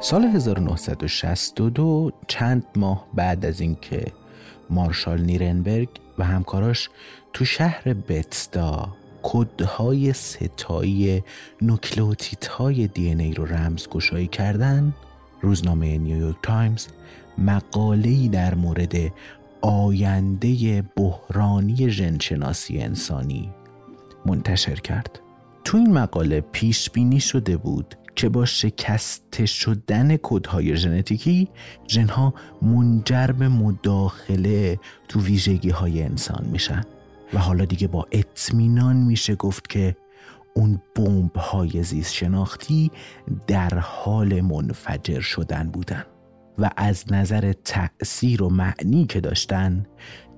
سال 1962 چند ماه بعد از اینکه مارشال نیرنبرگ و همکاراش تو شهر بتستا کدهای ستایی نوکلئوتیدهای دی ای رو رمزگشایی کردن روزنامه نیویورک تایمز مقاله‌ای در مورد آینده بحرانی ژنشناسی انسانی منتشر کرد. تو این مقاله پیش بینی شده بود که با شکسته شدن کودهای ژنتیکی ژنها منجر به مداخله تو ویژگی های انسان میشن و حالا دیگه با اطمینان میشه گفت که اون بمب های زیست شناختی در حال منفجر شدن بودن و از نظر تأثیر و معنی که داشتن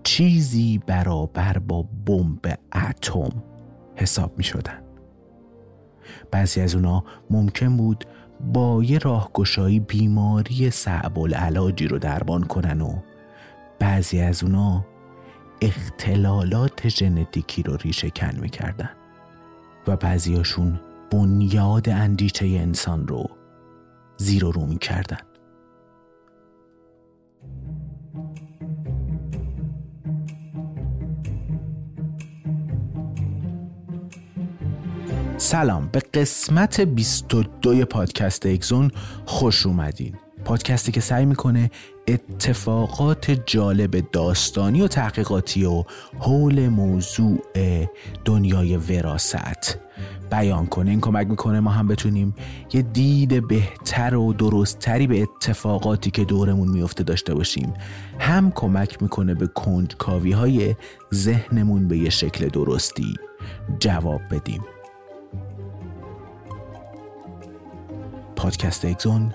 چیزی برابر با بمب اتم حساب می شدن. بعضی از اونا ممکن بود با یه راهگشایی بیماری صعب العلاجی رو درمان کنن و بعضی از اونا اختلالات ژنتیکی رو ریشه کن می‌کردن و بعضیاشون بنیاد اندیشه انسان رو زیر و رو می‌کردن. سلام. به قسمت 22 پادکست اگزون خوش اومدین. پادکستی که سعی می‌کنه اتفاقات جالب داستانی و تحقیقاتی و حول موضوع دنیای وراست بیان کنه. این کمک می‌کنه ما هم بتونیم یه دید بهتر و درستتری به اتفاقاتی که دورمون میفته داشته باشیم. هم کمک می‌کنه به کنجکاوی های ذهنمون به یه شکل درستی جواب بدیم. پادکست اگزون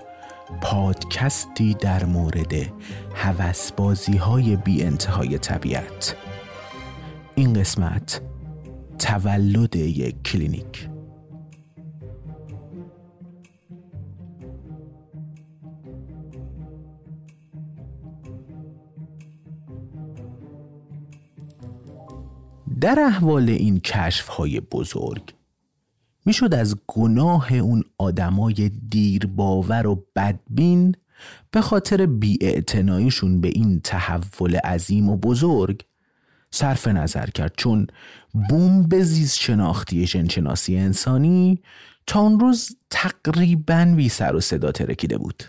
پادکستی در مورد هوسبازی های بی انتهای طبیعت. این قسمت تولد یک کلینیک. در احوال این کشف های بزرگ می‌شد از گناه اون آدمای دیر باور و بدبین به خاطر بیاعتناییشون به این تحول عظیم و بزرگ صرف نظر کرد چون بوم زیست شناختی شنشناسی انسانی تا اون روز تقریبا بی سر و صدا ترکیده بود.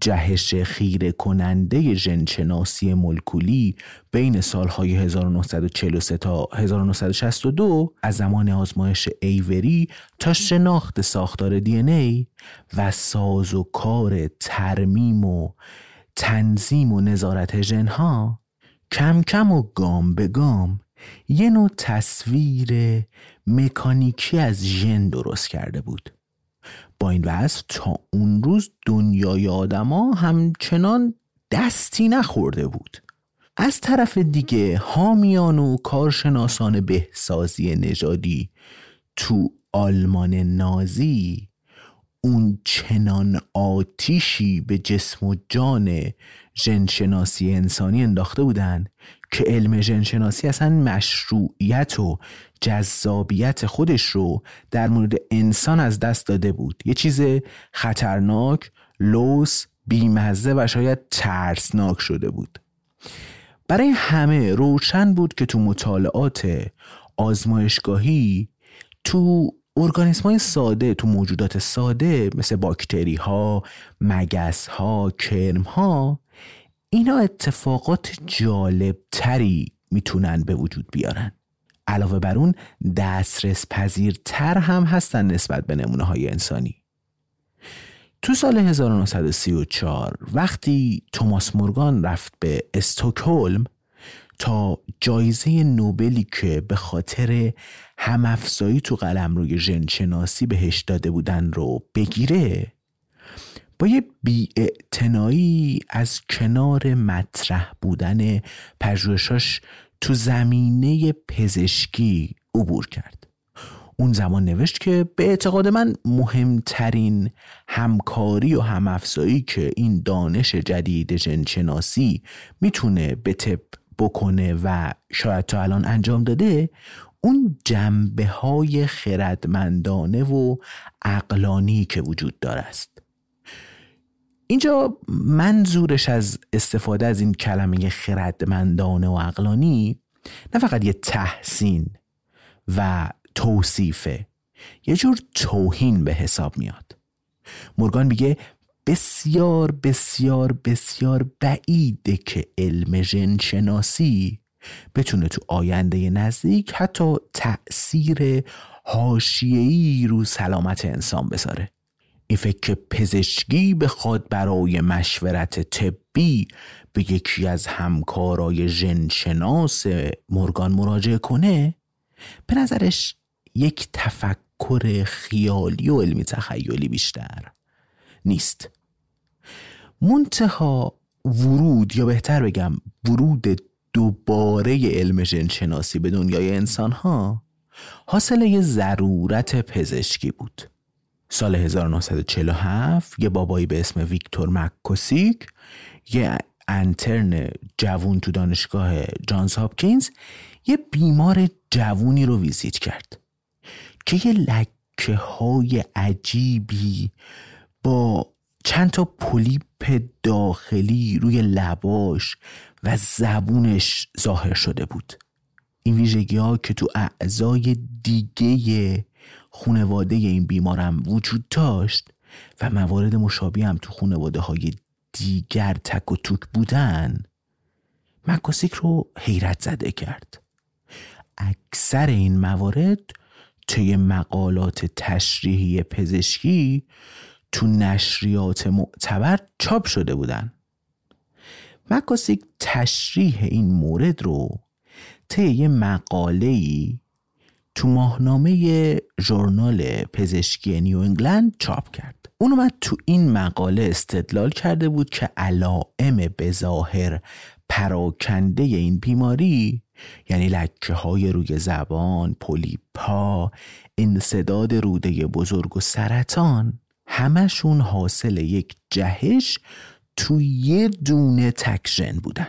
جهش خیره کننده ژنشناسی مولکولی بین سالهای 1943 تا 1962 از زمان آزمایش ایوری تا شناخت ساختار دی ای و ساز و کار ترمیم و تنظیم و نظارت ژنها کم کم و گام به گام یه نوع تصویر مکانیکی از ژن درست کرده بود. با این وصف تا اون روز دنیای آدما همچنان دستی نخورده بود. از طرف دیگه حامیان و کارشناسان بهسازی نژادی تو آلمان نازی اون چنان آتیشی به جسم و جان ژنشناسی انسانی انداخته بودن که علم ژنشناسی اصلا مشروعیت و جذابیت خودش رو در مورد انسان از دست داده بود. یه چیز خطرناک لوس بیمزه و شاید ترسناک شده بود. برای همه روشن بود که تو مطالعات آزمایشگاهی تو ارگانیسم های ساده تو موجودات ساده مثل باکتری ها مگس ها کرم ها اینا اتفاقات جالب تری می‌تونن به وجود بیارن. علاوه بر اون دسترس پذیرتر هم هستن نسبت به نمونه های انسانی. تو سال 1934 وقتی توماس مورگان رفت به استوکهلم تا جایزه نوبلی که به خاطر همافزایی تو قلم روی ژنشناسی بهش داده بودن رو بگیره با یه بیاعتنایی از کنار مطرح بودن پژوهشاش تو زمینه پزشکی عبور کرد. اون زمان نوشت که به اعتقاد من مهمترین همکاری و همافزایی که این دانش جدید ژنشناسی می‌تونه به طب بکنه و شاید تا الان انجام داده اون جنبه های خردمندانه و اقلانی که وجود داره است اینجا منظورش از استفاده از این کلمه خردمندانه و اقلانی نه فقط یه تحسین و توصیفه یه جور توهین به حساب میاد. مورگان میگه بسیار بسیار بسیار بعیده که علم ژن شناسی بتونه تو آینده نزدیک حتی تأثیر حاشیه‌ای رو سلامت انسان بذاره. این فکر پزشکی بخواد برای مشورت طبی به یکی از همکارای ژنشناس مورگان مراجعه کنه به نظرش یک تفکر خیالی و علمی تخیلی بیشتر نیست. منتها ورود یا بهتر بگم ورود دوباره علم ژنشناسی به دنیای انسان ها حاصل یه ضرورت پزشکی بود. سال 1947 یه بابایی به اسم ویکتور مککوسیک یه انترن جوون تو دانشگاه جانز هاپکینز یه بیمار جوونی رو ویزیت کرد که یه لکه های عجیبی با چند تا پولیپ داخلی روی لباش و زبونش ظاهر شده بود. این ویژگی ها که تو اعضای دیگه خونواده این بیمارم وجود داشت و موارد مشابه هم تو خونواده های دیگر تک و توک بودن مکاسیک رو حیرت زده کرد. اکثر این موارد طی مقالات تشریحی پزشکی تو نشریات معتبر چاپ شده بودن. مکاسیک تشریح این مورد رو طی یه مقاله ای تو ماهنامه ژورنال پزشکی نیو انگلند چاپ کرد. اون اومد تو این مقاله استدلال کرده بود که علائم بظاهر پراکنده این بیماری یعنی لکه های روی زبان، پولیپا، انصداد روده بزرگ و سرطان همشون حاصل یک جهش تو یه دونه تکژن بودن.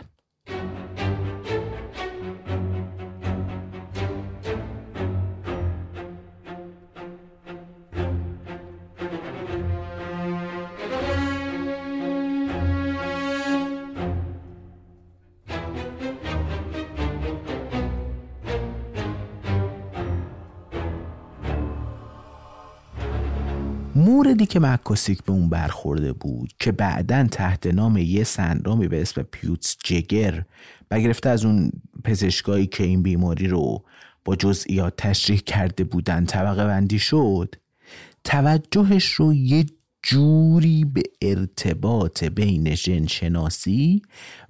موردی که مکاسیک به اون برخورده بود که بعدا تحت نام یه سندرومی به اسم پیوتس جگر بگرفته از اون پزشکایی که این بیماری رو با جزئیات تشریح کرده بودن طبقه بندی شد توجهش رو یه جوری به ارتباط بین ژنشناسی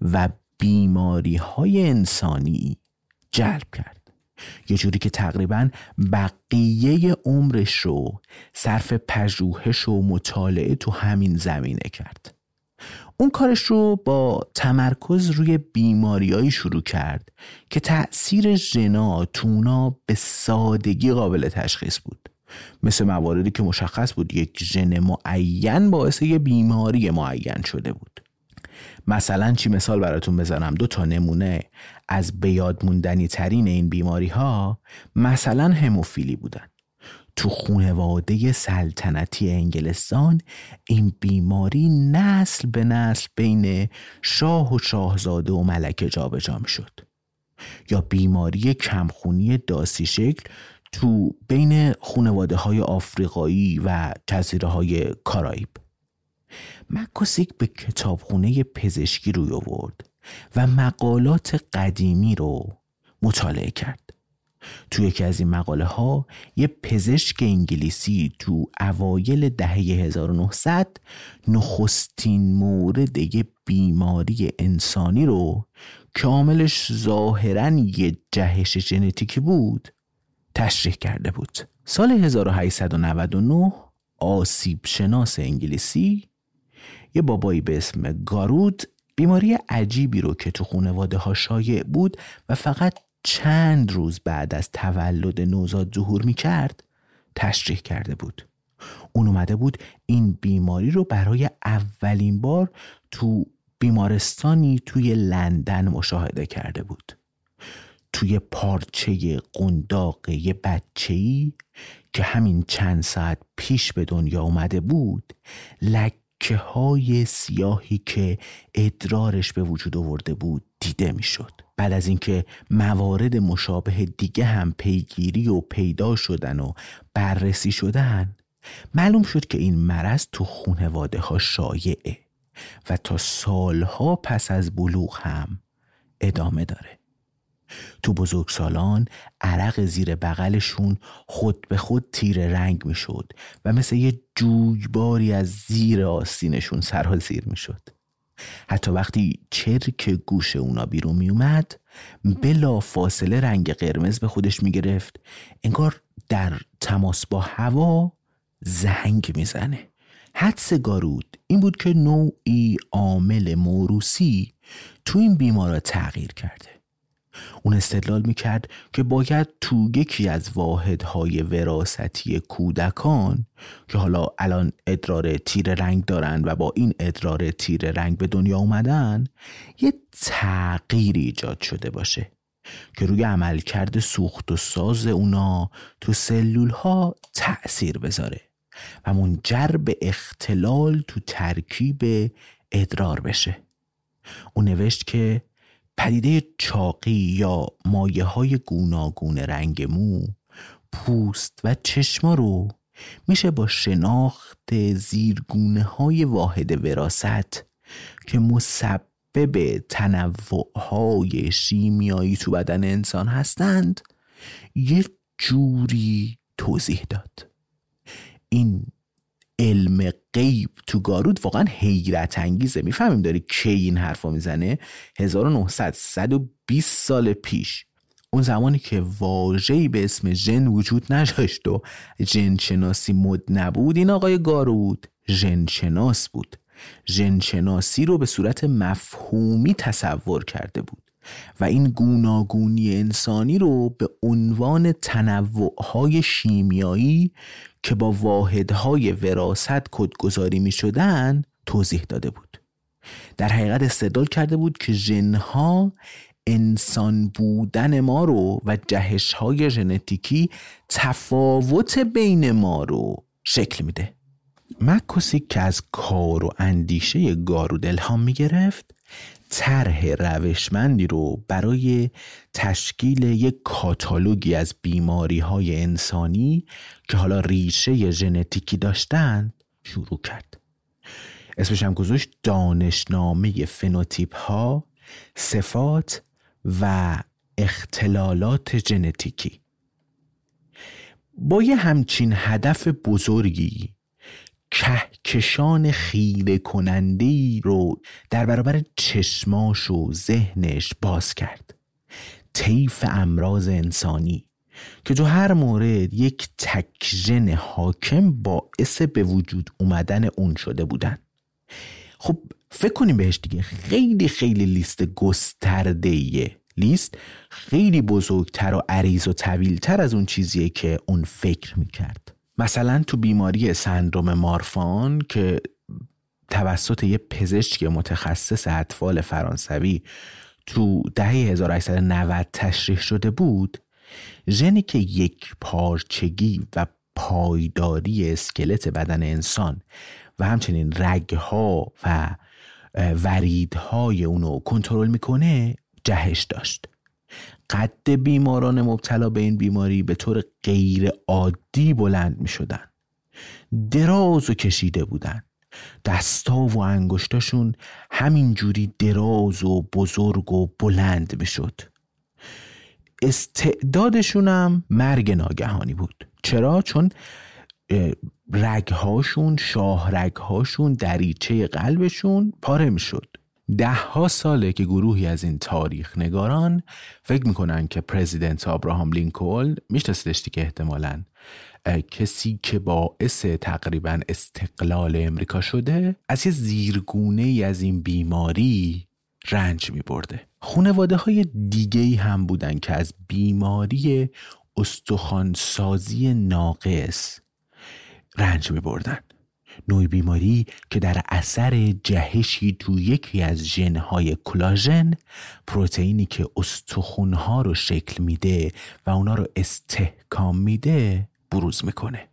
و بیماری های انسانی جلب کرد. یه جوری که تقریبا بقیه عمرش رو صرف پژوهش و مطالعه تو همین زمینه کرد. اون کارش رو با تمرکز روی بیماریایی شروع کرد که تأثیر ژنا تونا به سادگی قابل تشخیص بود. مثل مواردی که مشخص بود یک ژن معین باعث یه بیماری معین شده بود. مثلا چی مثال براتون بزنم؟ دو تا نمونه از بیاد موندنی ترین این بیماری ها مثلا هموفیلی بودن. تو خونواده سلطنتی انگلستان این بیماری نسل به نسل بین شاه و شاهزاده و ملکه جابجا شد یا بیماری کمخونی داسی شکل تو بین خونواده های آفریقایی و جزیره های کارائیب. مکوسیک به کتابخونه پزشکی روی آورد و مقالات قدیمی رو مطالعه کرد. تو یکی از این مقاله ها یه پزشک انگلیسی تو اوایل دهه 1900 نخستین مورد یه بیماری انسانی رو که ظاهرا یه جهش ژنتیکی بود تشریح کرده بود. سال 1899 آسیب شناس انگلیسی یه بابایی به اسم گارود بیماری عجیبی رو که تو خانواده ها شایع بود و فقط چند روز بعد از تولد نوزاد ظهور می کرد تشریح کرده بود. اون اومده بود این بیماری رو برای اولین بار تو بیمارستانی توی لندن مشاهده کرده بود. توی پارچه قنداق یه بچه‌ای که همین چند ساعت پیش به دنیا اومده بود لکه های سیاهی که ادرارش به وجود آورده بود دیده می‌شد. بعد از اینکه موارد مشابه دیگه هم پیگیری و پیدا شدن و بررسی شدن معلوم شد که این مرض تو خونواده ها شایعه و تا سالها پس از بلوغ هم ادامه داره تو بزرگسالان عرق زیر بغلشون خود به خود تیر رنگ می‌شد و مثل یه جویباری از زیر آستینشون سرازیر می‌شد. حتی وقتی چرک گوش اونا بیرون می اومد بلا فاصله رنگ قرمز به خودش می گرفت انگار در تماس با هوا زنگ می‌زنه. حدس گارود این بود که نوعی عامل موروسی تو این بیمارا تغییر کرده. اون استدلال می‌کرد که باید تو یکی از واحدهای وراستی کودکان که حالا الان ادرار تیر رنگ دارن و با این ادرار تیر رنگ به دنیا اومدن یه تغییری ایجاد شده باشه که روی عملکرد سوخت و ساز اونا تو سلول ها تأثیر بذاره و منجر به اختلال تو ترکیب ادرار بشه. اون نوشت که پدیده چاقی یا مایه های گوناگون رنگ مو پوست و چشما رو میشه با شناخت زیرگونه های واحد وراست که مسبب تنوع های شیمیایی تو بدن انسان هستند یه جوری توضیح داد. این علم غیب تو گارود واقعا حیرت انگیزه. می‌فهمیم داری کی این حرفا می‌زنه؟ 1900 120 سال پیش. اون زمانی که واژه‌ای به اسم ژن وجود نداشت و ژن شناسی مد نبود این آقای گارود ژن شناس بود. ژن شناسی رو به صورت مفهومی تصور کرده بود و این گوناگونی انسانی رو به عنوان تنوعهای شیمیایی که با واحدهای وراست کدگذاری می شدن توضیح داده بود. در حقیقت استدلال کرده بود که ژنها انسان بودن ما رو و جهش های ژنتیکی تفاوت بین ما رو شکل میده. مکوسیک که از کار و اندیشه گارود الهام می گرفت طرح روشمندی رو برای تشکیل یک کاتالوگی از بیماری های انسانی که حالا ریشه ژنتیکی داشتند شروع کرد. اسمش هم گذاشت دانشنامه فنوتیپ ها صفات و اختلالات ژنتیکی. با یه همچین هدف بزرگی کهکشان خیره کننده رو در برابر چشماش و ذهنش باز کرد. طیف امراض انسانی. که تو هر مورد یک تکژن حاکم باعث به وجود اومدن اون شده بودن. خب فکر کنیم بهش دیگه. خیلی خیلی لیست گسترده لیست خیلی بزرگتر و عریض و طویلتر از اون چیزیه که اون فکر می‌کرد. مثلا تو بیماری سندروم مارفان که توسط یه پزشک متخصص اطفال فرانسوی تو دهه 1890 تشریح شده بود ژنی که یک پارچگی و پایداری اسکلت بدن انسان و همچنین رگها و وریدهای اونو کنترل می‌کنه جهش داشت. قد بیماران مبتلا به این بیماری به طور غیر عادی بلند می شدن. دراز و کشیده بودن. دستا و انگشتاشون همینجوری دراز و بزرگ و بلند می استعدادشون هم مرگ ناگهانی بود. چرا؟ چون رگهاشون شاه رگهاشون دریچه قلبشون پاره می شد ده ها ساله که گروهی از این تاریخ نگاران فکر می‌کنن که پرزیدنت آبراهام لینکلن میشناسیدش دیگه احتمالا. کسی که باعث تقریبا استقلال امریکا شده از یه زیرگونه ای از این بیماری رنج می برده خونواده های دیگه هم بودن که از بیماری استخوانسازی ناقص رنج می بردن نوع بیماری که در اثر جهشی تو یکی از ژنهای کلاژن پروتئینی که استخونها رو شکل میده و اونا رو استحکام میده بروز می‌کنه.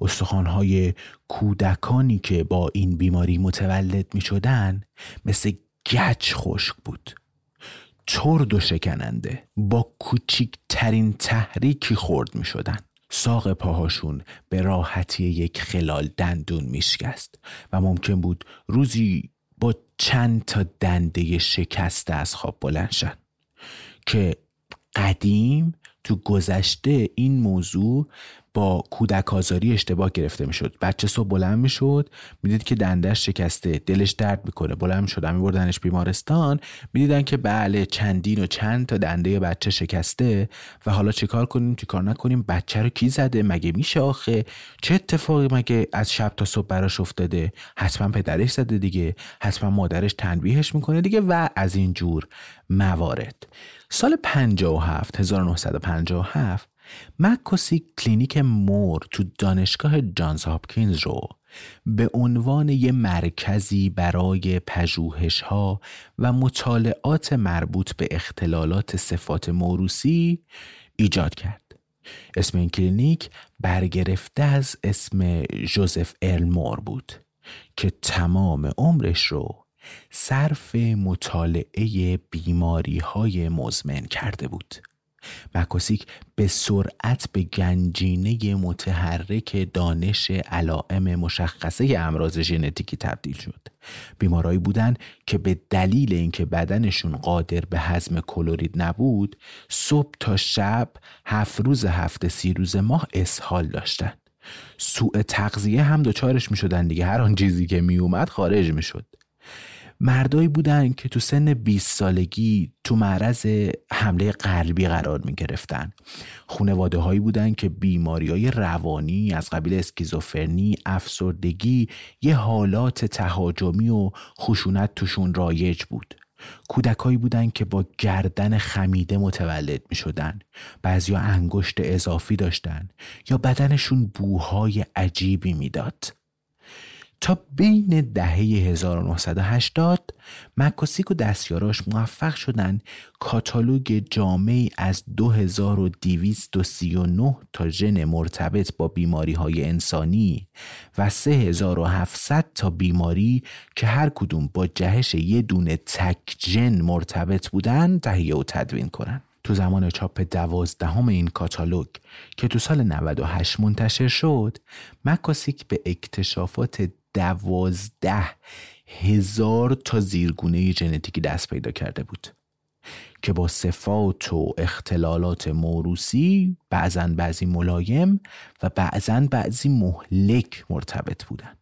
استخوانهای کودکانی که با این بیماری متولد می‌شدن مثل گچ خشک بود. چرد و شکننده با کوچکترین تحریکی خورد می شدن. ساق پاهاشون به راحتی یک خلال دندون میشکست و ممکن بود روزی با چند تا دنده شکسته از خواب بلند شن که قدیم تو گذشته این موضوع با کودک آزاری اشتباه گرفته می‌شد. بچه صبح بلند می‌شد می‌دید که دندش شکسته دلش درد می‌کنه. بلند شد میبردنش بیمارستان. می‌دیدن که بله چندین و چند تا دنده بچه شکسته و حالا چیکار کنیم چیکار نکنیم؟ بچه رو کی زده؟ مگه میشه آخه؟ چه اتفاقی مگه از شب تا صبح براش افتاده؟ حتما پدرش زده دیگه. حتما مادرش تنبیهش می‌کنه دیگه و از این جور موارد. سال 57 1957 مک‌کیوسیک کلینیک مور تو دانشگاه جانز هاپکینز رو به عنوان یه مرکزی برای پژوهش ها و مطالعات مربوط به اختلالات صفات موروثی ایجاد کرد. اسم این کلینیک برگرفته از اسم جوزف ارل مور بود که تمام عمرش رو صرف مطالعه بیماری های مزمن کرده بود. مکوسیک به سرعت به گنجینه متحرک دانش علائم مشخصه امراض ژنتیکی تبدیل شد. بیمارایی بودند که به دلیل اینکه بدنشون قادر به هضم کلورید نبود صبح تا شب هفت روز هفته سی روز ماه اسهال داشتند. سوء تغذیه هم دچارش می شدن دیگه. هر آن چیزی که می اومد خارج می شد مردایی بودن که تو سن 20 سالگی تو معرض حمله قلبی قرار می گرفتن خونواده هایی بودن که بیماری های روانی از قبیل اسکیزوفرنی افسردگی یه حالات تهاجمی و خشونت توشون رایج بود. کودکایی بودن که با گردن خمیده متولد می شدن بعضی انگشت اضافی داشتن یا بدنشون بوهای عجیبی می‌داد. تا بین دهه 1980 مکوسیک و دستیاراش موفق شدن کاتالوگ جامعی از 2239 تا ژن مرتبط با بیماری های انسانی و 3700 تا بیماری که هر کدوم با جهش یه دونه تک ژن مرتبط بودن تهیه و تدوین کنن. تو زمان چاپ دوازدهم این کاتالوگ که تو سال 98 منتشر شد مکاسیک به اکتشافات دوازده هزار تا زیرگونه ژنتیکی دست پیدا کرده بود که با صفات و اختلالات موروسی بعضا بعضی ملایم و بعضا بعضی مهلک مرتبط بودن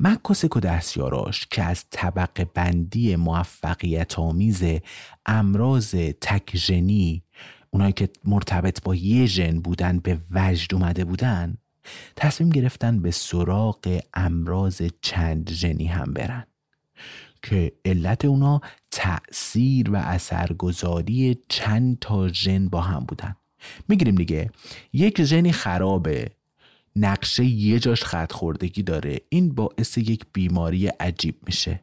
مکاسک و دستیاراش که از طبق بندی موفقیت آمیز امراض تکژنی اونایی که مرتبط با یه ژن بودن به وجد اومده بودن تصمیم گرفتن به سراغ امراض چند ژنی هم برن که علت اونا تأثیر و اثرگذاری چند تا ژن با هم بودن می‌گیریم دیگه یک ژنی خرابه نقشه یه جاش خط خوردگی داره این باعث یک بیماری عجیب میشه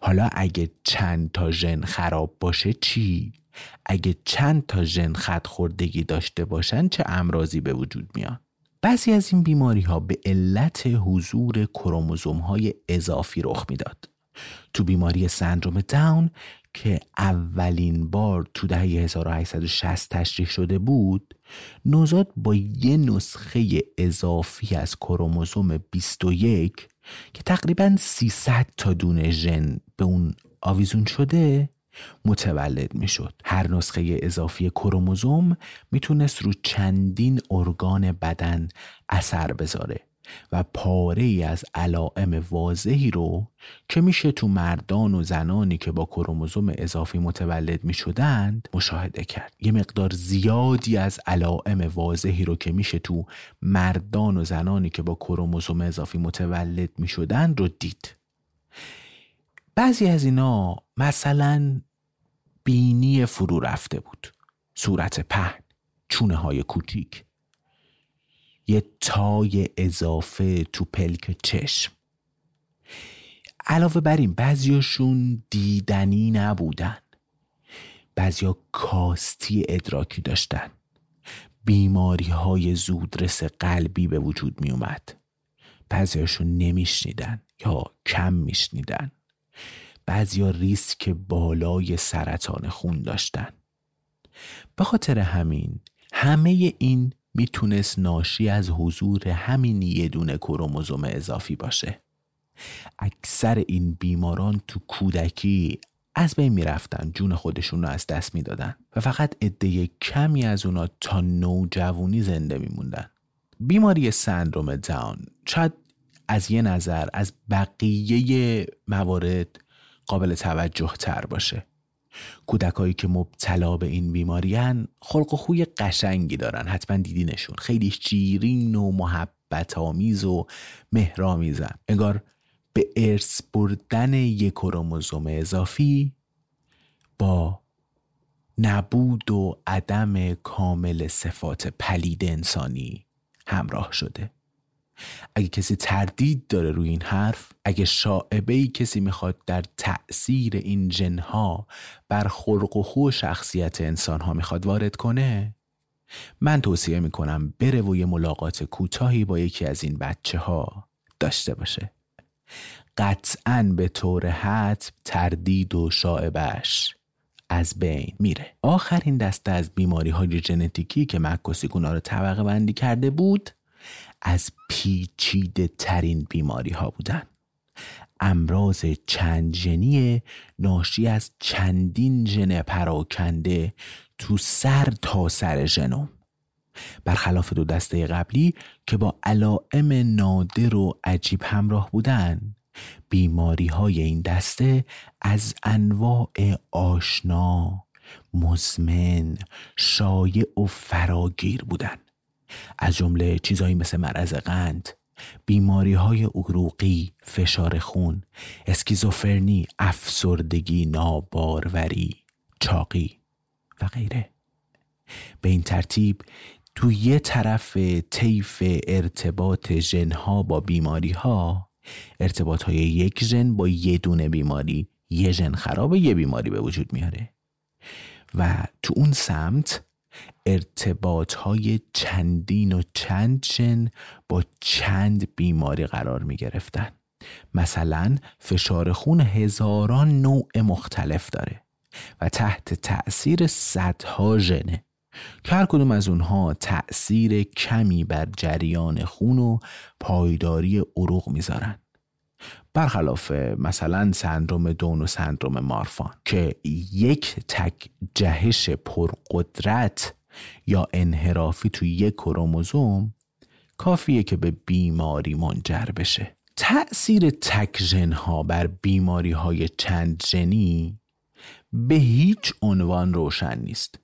حالا اگه چند تا ژن خراب باشه چی؟ اگه چند تا ژن خط خوردگی داشته باشن چه امراضی به وجود میان؟ بعضی از این بیماری ها به علت حضور کروموزوم های اضافی رخ می‌داد. تو بیماری سندروم داون که اولین بار تو دهه 1860 تشریح شده بود نوزاد با یه نسخه اضافی از کروموزوم 21 که تقریبا 300 تا دونه ژن به اون آویزون شده متولد می‌شد. هر نسخه اضافی کروموزوم می‌تونست رو چندین ارگان بدن اثر بذاره و پاره ای از علائم واضحی رو که میشه تو مردان و زنانی که با کروموزوم اضافی متولد می شدند مشاهده کرد. یه مقدار زیادی از علائم واضحی رو که میشه تو مردان و زنانی که با کروموزوم اضافی متولد می شدند رو دید. بعضی از اینا مثلا بینی فرو رفته بود. صورت پهن چونه های کوچیک. یه تای اضافه تو پلک چشم. علاوه بر این بعضیاشون دیدنی نبودن. بعضیا کاستی ادراکی داشتن. بیماری های زودرس قلبی به وجود می اومد بعضیاشون نمیشنیدن یا کم میشنیدن. بعضیا ریسک بالای سرطان خون داشتن. به خاطر همین همه این می‌تونست ناشی از حضور همین یه دونه کروموزوم اضافی باشه. اکثر این بیماران تو کودکی از بین می‌رفتن جون خودشون رو از دست می‌دادن و فقط عده کمی از اونا تا نوجوانی زنده میموندن. بیماری سندروم داون شاید از یه نظر از بقیه موارد قابل توجه تر باشه. کودکایی که مبتلا به این بیماریان خلق و خوی قشنگی دارن. حتما دیدینشون. خیلی شیرین و محبت آمیز و مهرامیزن انگار به ارث بردن یک کروموزوم اضافی با نبود و عدم کامل صفات پلید انسانی همراه شده. اگه کسی تردید داره روی این حرف اگه شاعبه ای کسی می‌خواد در تأثیر این جنها بر خلق و خو شخصیت انسان ها می‌خواد وارد کنه من توصیه می‌کنم بره و یه ملاقات کوتاهی با یکی از این بچه ها داشته باشه. قطعا به طور حد تردید و شاعبش از بین میره. آخرین دسته از بیماری های ژنتیکی که مکوسیگونا رو طبقه بندی کرده بود از پیچیده ترین بیماری ها بودن امراض چند ژنی ناشی از چندین ژن پراکنده تو سر تا سر ژنوم برخلاف دو دسته قبلی که با علائم نادر و عجیب همراه بودن بیماری های این دسته از انواع آشنا مزمن شایع و فراگیر بودند. از جمله چیزایی مثل مرض قند بیماری های عروقی، فشار خون، اسکیزوفرنی، افسردگی، ناباروری، چاقی و غیره. به این ترتیب تو یه طرف طیف ارتباط ژنها با بیماری ها ارتباط های یک ژن با یه دونه بیماری یه ژن خراب یه بیماری به وجود میاره. و تو اون سمت ارتباط های چندین و چند جن با چند بیماری قرار می گرفتن. مثلا فشار خون هزاران نوع مختلف داره و تحت تأثیر صدها ژنه که هر کدوم از اونها تأثیر کمی بر جریان خون و پایداری عروق می‌ذارن برخلاف مثلا سندروم دون و سندروم مارفان که یک تک جهش پرقدرت یا انحرافی توی یک کروموزوم کافیه که به بیماری منجر بشه. تأثیر تک ژنها بر بیماری های چند ژنی به هیچ عنوان روشن نیست.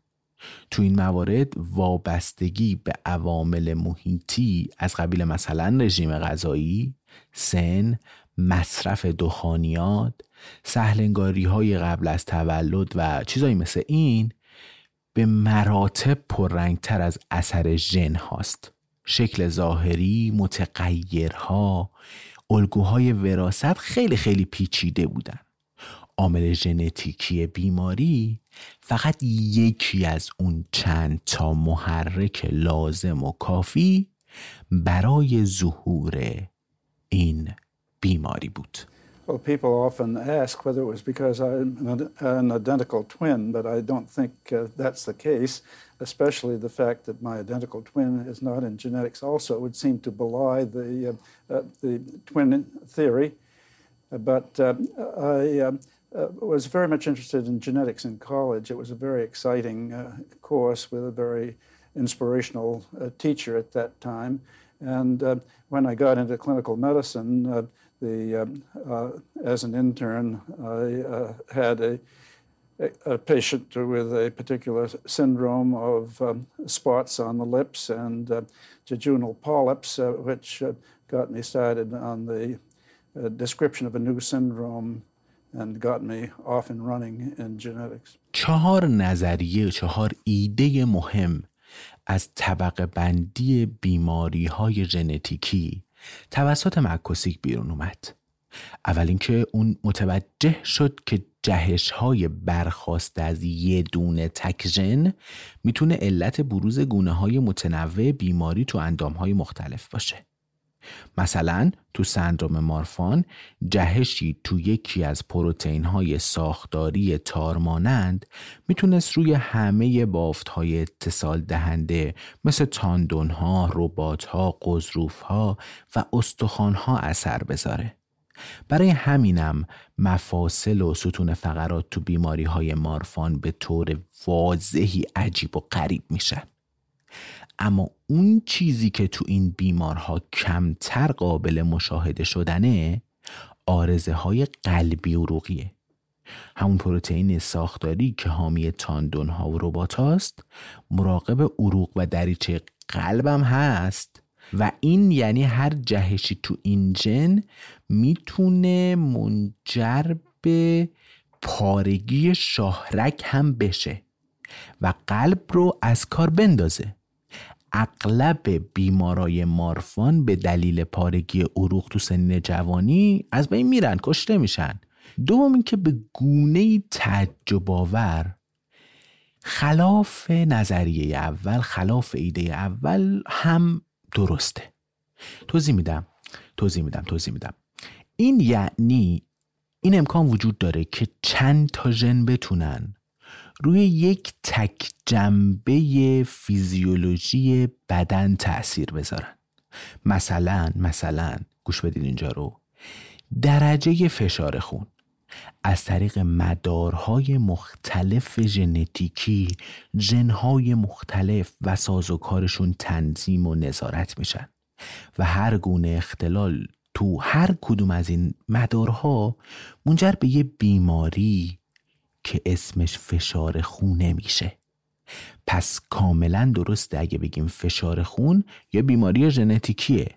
تو این موارد وابستگی به عوامل محیطی از قبیل مثلا رژیم غذایی، سن، مصرف دخانیات، سهلنگاری های قبل از تولد و چیزایی مثل این به مراتب پررنگتر از اثر ژن هاست. شکل ظاهری، متغیرها، الگوهای وراست خیلی خیلی پیچیده بودن. عامل ژنتیکی بیماری فقط یکی از اون چند تا محرک لازم و کافی برای ظهور این بیماری بود. Well, people often ask whether it was because I'm an identical twin, but I don't think uh, that's the case, especially the fact that my identical twin is not in genetics also would seem to belie the, uh, uh, the twin theory. But I uh, was very much interested in genetics in college. It was a very exciting uh, course with a very inspirational uh, teacher at that time. And uh, when I got into clinical medicine, uh, the, um, uh, as an intern, I had a, a, patient with a particular syndrome of um, spots on the lips and jejunal polyps, which got me started on the description of a new syndrome and got me off and running in genetics. چهار نظریه چهار ایده مهم از طبقه بندی بیماری های ژنتیکی توسط مکوسیک بیرون اومد. اول اینکه اون متوجه شد که جهش های برخواست از یه دونه تکژن می‌تونه علت بروز گونه های متنوع بیماری تو اندام های مختلف باشه. مثلا تو سندروم مارفان جهشی تو یکی از پروتئین های ساختاری تارمانند می‌تونست روی همه بافت های اتصال دهنده مثل تاندون ها، روبات ها، قضروف ها و استخوان ها اثر بذاره. برای همینم مفاصل و ستون فقرات تو بیماری های مارفان به طور واضحی عجیب و غریب میشن. اما اون چیزی که تو این بیمارها کمتر قابل مشاهده شدنه آرزه های قلبی عروقیه همون پروتئین ساختاری که حامی تاندون ها و روبات هاست مراقب عروق و دریچه قلبم هست و این یعنی هر جهشی تو این جن می‌تونه منجر به پارگی شاهرک هم بشه و قلب رو از کار بندازه. اغلب بیمارای مارفان به دلیل پارگی عروق تو سنین جوانی از بین میرن کشته میشن. دوم اینکه به گونه تعجب آور خلاف نظریه اول خلاف ایده اول هم درسته. توضیح میدم توضیح میدم توضیح میدم. این یعنی این امکان وجود داره که چند تا ژن بتونن روی یک تک جنبه فیزیولوژی بدن تاثیر بذارن. مثلا مثلا گوش بدید اینجا رو. درجه فشار خون. از طریق مدارهای مختلف ژنتیکی ژنهای مختلف و سازوکارشون تنظیم و نظارت میشن. و هر گونه اختلال تو هر کدوم از این مدارها منجر به یه بیماری که اسمش فشار خون میشه پس کاملا درسته اگه بگیم فشار خون یا بیماری ژنتیکیه.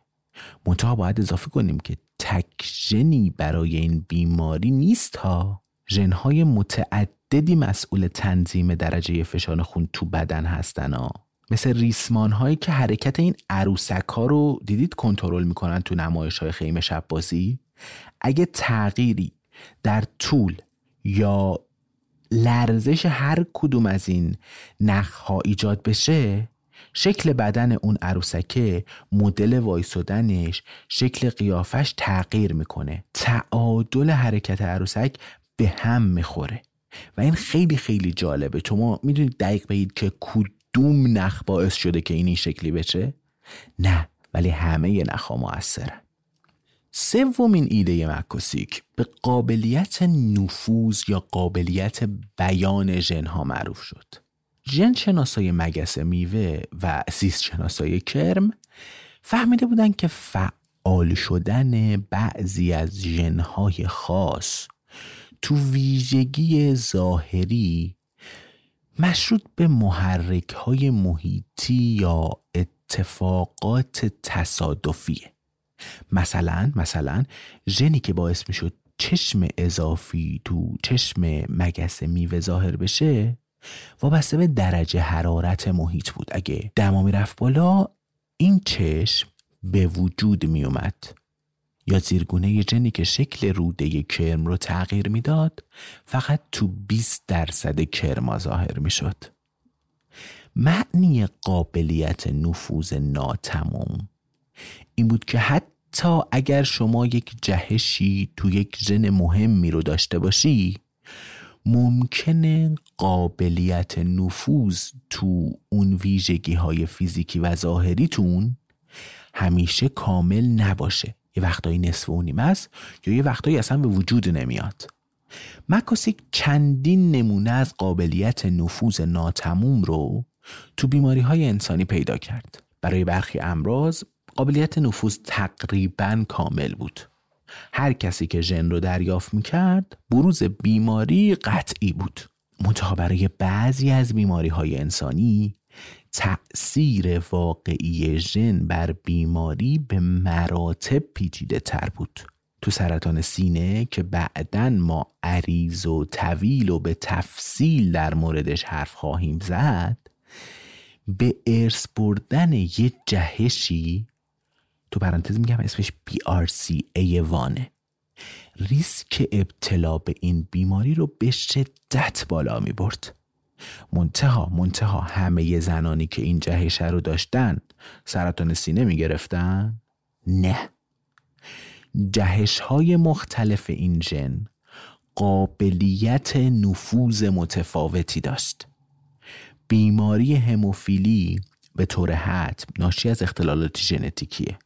منتها باید اضافه کنیم که تک ژنی برای این بیماری نیست ها. ژنهای متعددی مسئول تنظیم درجه فشار خون تو بدن هستن ها. مثل ریسمان هایی که حرکت این عروسک ها رو دیدید کنترل می‌کنن تو نمایش های خیمه شب بازی؟ اگه تغییری در طول یا لرزش هر کدوم از این ها ایجاد بشه شکل بدن اون عروسکه مدل وایسادنش شکل قیافش تغییر می‌کنه. تعادل حرکت عروسک به هم می‌خوره. و این خیلی خیلی جالبه. شما می‌دونید دقیق بگید که کدوم نخ باعث شده که این این شکلی بشه؟ نه ولی همه نخها موثرن سومین ایده مکوسیک به قابلیت نفوذ یا قابلیت بیان ژنها معروف شد. ژن شناسای مگس میوه و زیست شناسای کرم فهمیده بودن که فعال شدن بعضی از ژنهای خاص تو ویژگی ظاهری مشروط به محرک های محیطی یا اتفاقات تصادفیه مثلا مثلا ژنی که باعث می‌شد چشم اضافی تو چشم مگس میوه ظاهر بشه وابسته به درجه حرارت محیط بود اگه دما می‌رفت بالا این چشم به وجود می اومد یا زیرگونه جنی که شکل روده کرم رو تغییر می‌داد فقط تو 20 درصد کرما ظاهر می شد. معنی قابلیت نفوذ ناتموم این بود که حتی اگر شما یک جهشی تو یک ژن مهمی رو داشته باشی ممکنه قابلیت نفوذ تو اون ویژگی های فیزیکی و ظاهریتون همیشه کامل نباشه. یه وقتایی نصف و نیم است یا یه وقتایی اصلا به وجود نمیاد. مکاسیک چندین نمونه از قابلیت نفوذ ناتموم رو تو بیماری های انسانی پیدا کرد. برای برخی امراض قابلیت نفوذ تقریبا کامل بود. هر کسی که ژن رو دریافت می‌کرد بروز بیماری قطعی بود. منتها برای بعضی از بیماری های انسانی تأثیر واقعی ژن بر بیماری به مراتب پیچیده تر بود. تو سرطان سینه که بعدا ما عریض و طویل و به تفصیل در موردش حرف خواهیم زد به ارث بردن یه جهشی تو پرانتز میگم اسمش BRCA وانه ریسک ابتلا به این بیماری رو به شدت بالا می برد منتها منتها همه زنانی که این جهشه رو داشتن سرطان سینه می گرفتن؟ نه. جهش های مختلف این ژن قابلیت نفوذ متفاوتی داشت. بیماری هموفیلی به طور حتم ناشی از اختلالات ژنتیکیه.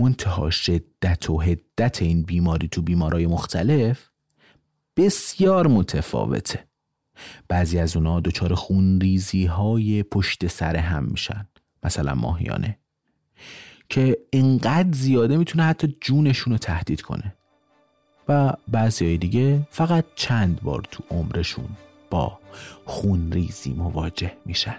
منتها شدت و حدت این بیماری تو بیمارای مختلف بسیار متفاوته. بعضی از اونا دچار خونریزی های پشت سر هم میشن مثلا ماهیانه که انقدر زیاده می‌تونه حتی جونشون رو تهدید کنه. و بعضی های دیگه فقط چند بار تو عمرشون با خونریزی مواجه میشن.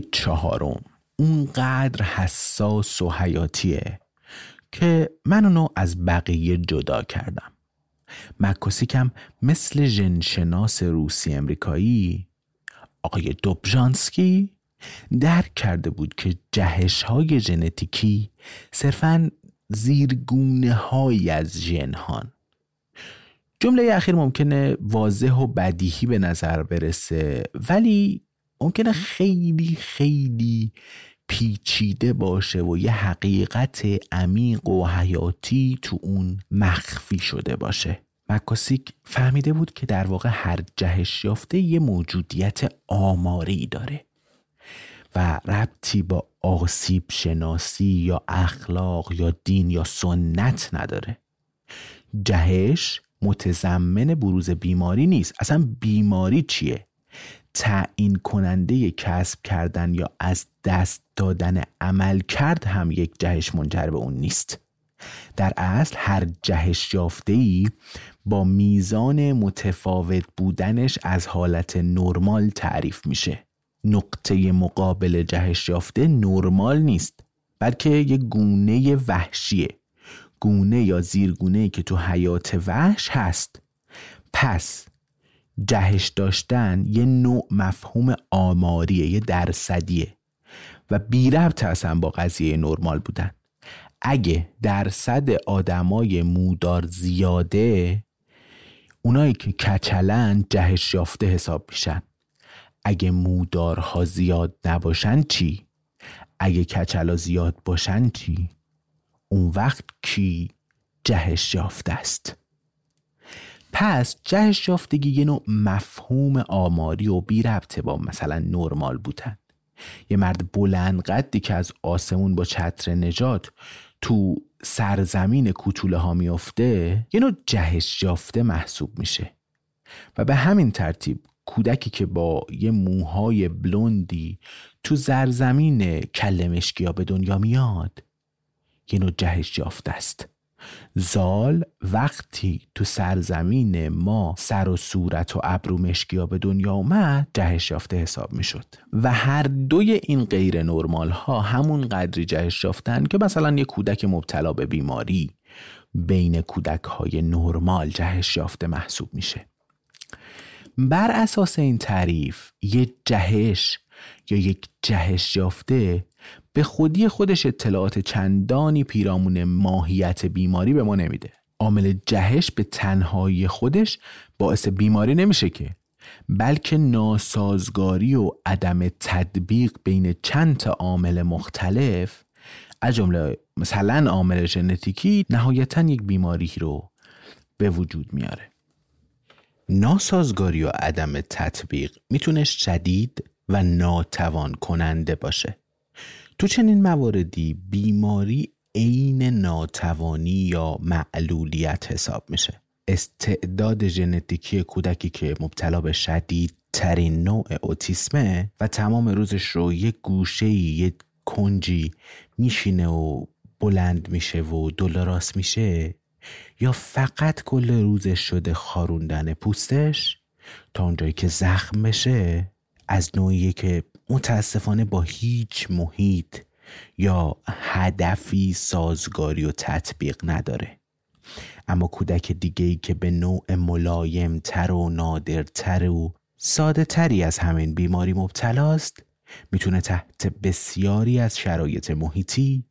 چهارم اونقدر حساس و حیاتیه که من اونو از بقیه جدا کردم. مکوسیکم مثل ژنشناس روسی امریکایی آقای دوبژانسکی درک کرده بود که جهش های ژنتیکی صرفا زیرگونه های از ژنهان. جمله اخیر ممکنه واضح و بدیهی به نظر برسه ولی ممکنه خیلی خیلی پیچیده باشه و یه حقیقت عمیق و حیاتی تو اون مخفی شده باشه. مکاسیک فهمیده بود که در واقع هر جهش یافته یه موجودیت آماری داره و ربطی با آسیب شناسی یا اخلاق یا دین یا سنت نداره. جهش متضمن بروز بیماری نیست. اصلا بیماری چیه؟ تعیین کننده کسب کردن یا از دست دادن عمل کرد هم یک جهش منجر به اون نیست. در اصل هر جهش یافته ای با میزان متفاوت بودنش از حالت نرمال تعریف میشه. نقطه مقابل جهش یافته نرمال نیست بلکه یک گونه وحشیه. گونه یا زیرگونه که تو حیات وحش هست. پس جهش داشتن یه نوع مفهوم آماریه یه درصدیه و بی ربط اصلا با قضیه نرمال بودن اگه درصد آدمای مودار زیاده اونایی که کچلن جهش یافته حساب میشن اگه مودارها زیاد نباشن چی؟ اگه کچلا زیاد باشن چی؟ اون وقت کی جهش یافته است؟ پس جهش یافتگی یه نوع مفهوم آماری و بی ربطه با مثلا نرمال بودن. یه مرد بلند قدی که از آسمون با چتر نجات تو سرزمین کوتوله ها میفته یه نوع جهش یافته محسوب میشه. و به همین ترتیب کودکی که با یه موهای بلوندی تو زرزمین کل مشکیا به دنیا میاد یه نوع جهش یافته است. زال وقتی تو سرزمین ما سر و صورت و ابرو مشکیا به دنیا اومد جهش یافته حساب می شد و هر دوی این غیر نرمال ها همون قدری جهش یافتن که مثلا یه کودک مبتلا به بیماری بین کودک های نرمال جهش یافته محسوب میشه. بر اساس این تعریف یه جهش یا یک جهش یافته به خودی خودش اطلاعات چندانی پیرامون ماهیت بیماری به ما نمیده. عامل جهش به تنهایی خودش باعث بیماری نمیشه که بلکه ناسازگاری و عدم تطبیق بین چند تا عامل مختلف از جمله مثلا عامل ژنتیکی نهایتا یک بیماری رو به وجود میاره. ناسازگاری و عدم تطبیق می‌تونه شدید و ناتوان کننده باشه. تو چنین مواردی بیماری عین ناتوانی یا معلولیت حساب میشه. استعداد ژنتیکی کودکی که مبتلا به شدید ترین نوع اوتیسمه و تمام روزش رو یک گوشه یک کنجی میشینه و بلند میشه و دلراس میشه یا فقط کل روزش شده خاروندن پوستش تا اونجایی که زخم بشه از نوعیه که متاسفانه با هیچ محیط یا هدفی سازگاری و تطبیق نداره. اما کودک دیگه ای که به نوع ملایم تر و نادرتر و ساده تری از همین بیماری مبتلاست می‌تونه تحت بسیاری از شرایط محیطی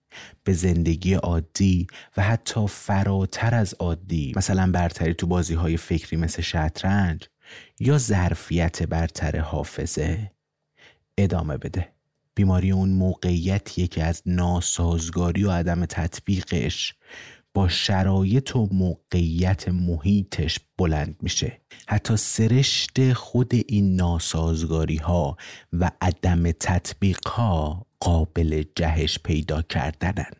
به زندگی عادی و حتی فراتر از عادی مثلا برتری تو بازی های فکری مثل شطرنج یا ظرفیت برتر حافظه ادامه بده. بیماری اون موقعیتیه که از ناسازگاری و عدم تطبیقش با شرایط و موقعیت محیطش بلند میشه. حتی سرشت خود این ناسازگاری ها و عدم تطبیق ها قابل جهش پیدا کردنن.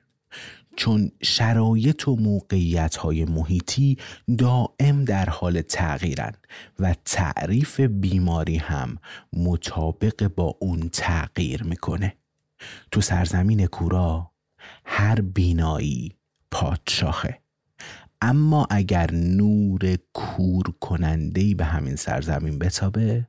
چون شرایط و موقعیت های محیطی دائم در حال تغییرن و تعریف بیماری هم مطابق با اون تغییر می‌کنه. تو سرزمین کورا هر بینایی پادشاهه. اما اگر نور کور کنندهی به همین سرزمین بتابه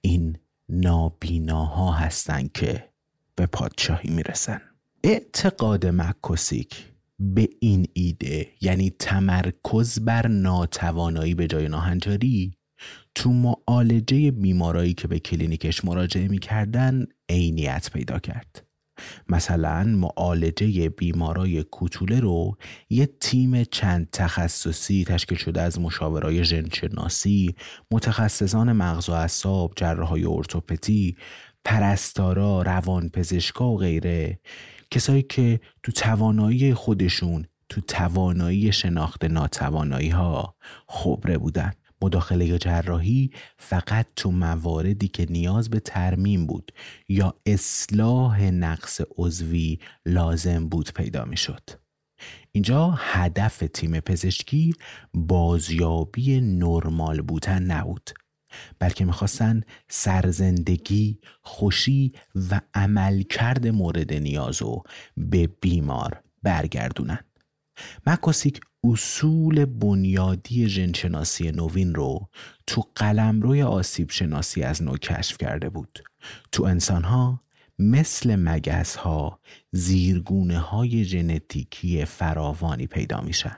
این نابیناها هستند که به پادشاهی می‌رسن. اعتقاد مکوسیک به این ایده یعنی تمرکز بر ناتوانایی به جای ناهنجاری تو معالجه بیمارایی که به کلینیکش مراجعه می‌کردن عینیت پیدا کرد. مثلا معالجه بیمارای کوتوله رو یه تیم چند تخصصی تشکیل شده از مشاورای ژنشناسی، متخصصان مغز و اعصاب، جراحای ارتوپدی، پرستارا، روانپزشکا و غیره. کسایی که تو توانایی خودشون تو توانایی شناخت ناتوانایی ها خبره بودن مداخله جراحی فقط تو مواردی که نیاز به ترمیم بود یا اصلاح نقص عضوی لازم بود پیدا می شد. اینجا هدف تیم پزشکی بازیابی نرمال بودن نبود بلکه می‌خواستن سرزندگی، خوشی و عملکرد مورد نیازو به بیمار برگردونن. مکاسیک اصول بنیادی ژنشناسی نوین رو تو قلمروی آسیب شناسی از نو کشف کرده بود. تو انسانها مثل مگس ها زیرگونه های ژنتیکی فراوانی پیدا میشن.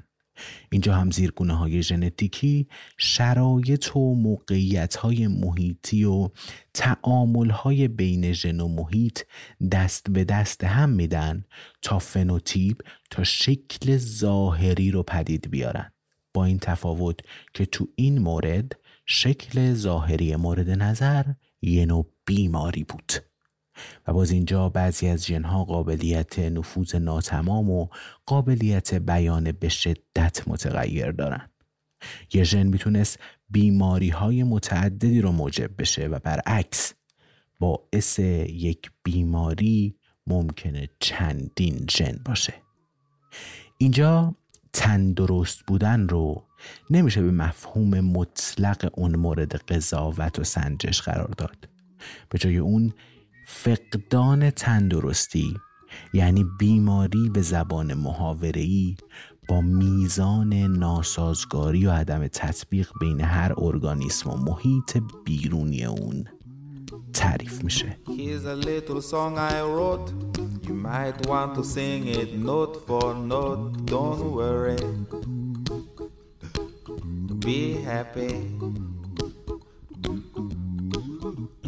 اینجا هم زیرگونه های ژنتیکی شرایط و موقعیت های محیطی و تعامل های بین ژن و محیط دست به دست هم میدن تا فنوتیپ تا شکل ظاهری رو پدید بیارن. با این تفاوت که تو این مورد شکل ظاهری مورد نظر یه نوع بیماری بود. و باز اینجا بعضی از جنها قابلیت نفوذ ناتمام و قابلیت بیان به شدت متغیر دارن. یه ژن می‌تونست بیماری های متعددی رو موجب بشه و برعکس باعث یک بیماری ممکنه چندین ژن باشه. اینجا تندرست بودن رو نمیشه به مفهوم مطلق اون مورد قضاوت و سنجش قرار داد. به جای اون فقدان تندرستی یعنی بیماری به زبان محاوره‌ای با میزان ناسازگاری و عدم تطبیق بین هر ارگانیسم و محیط بیرونی اون تعریف میشه. Here's a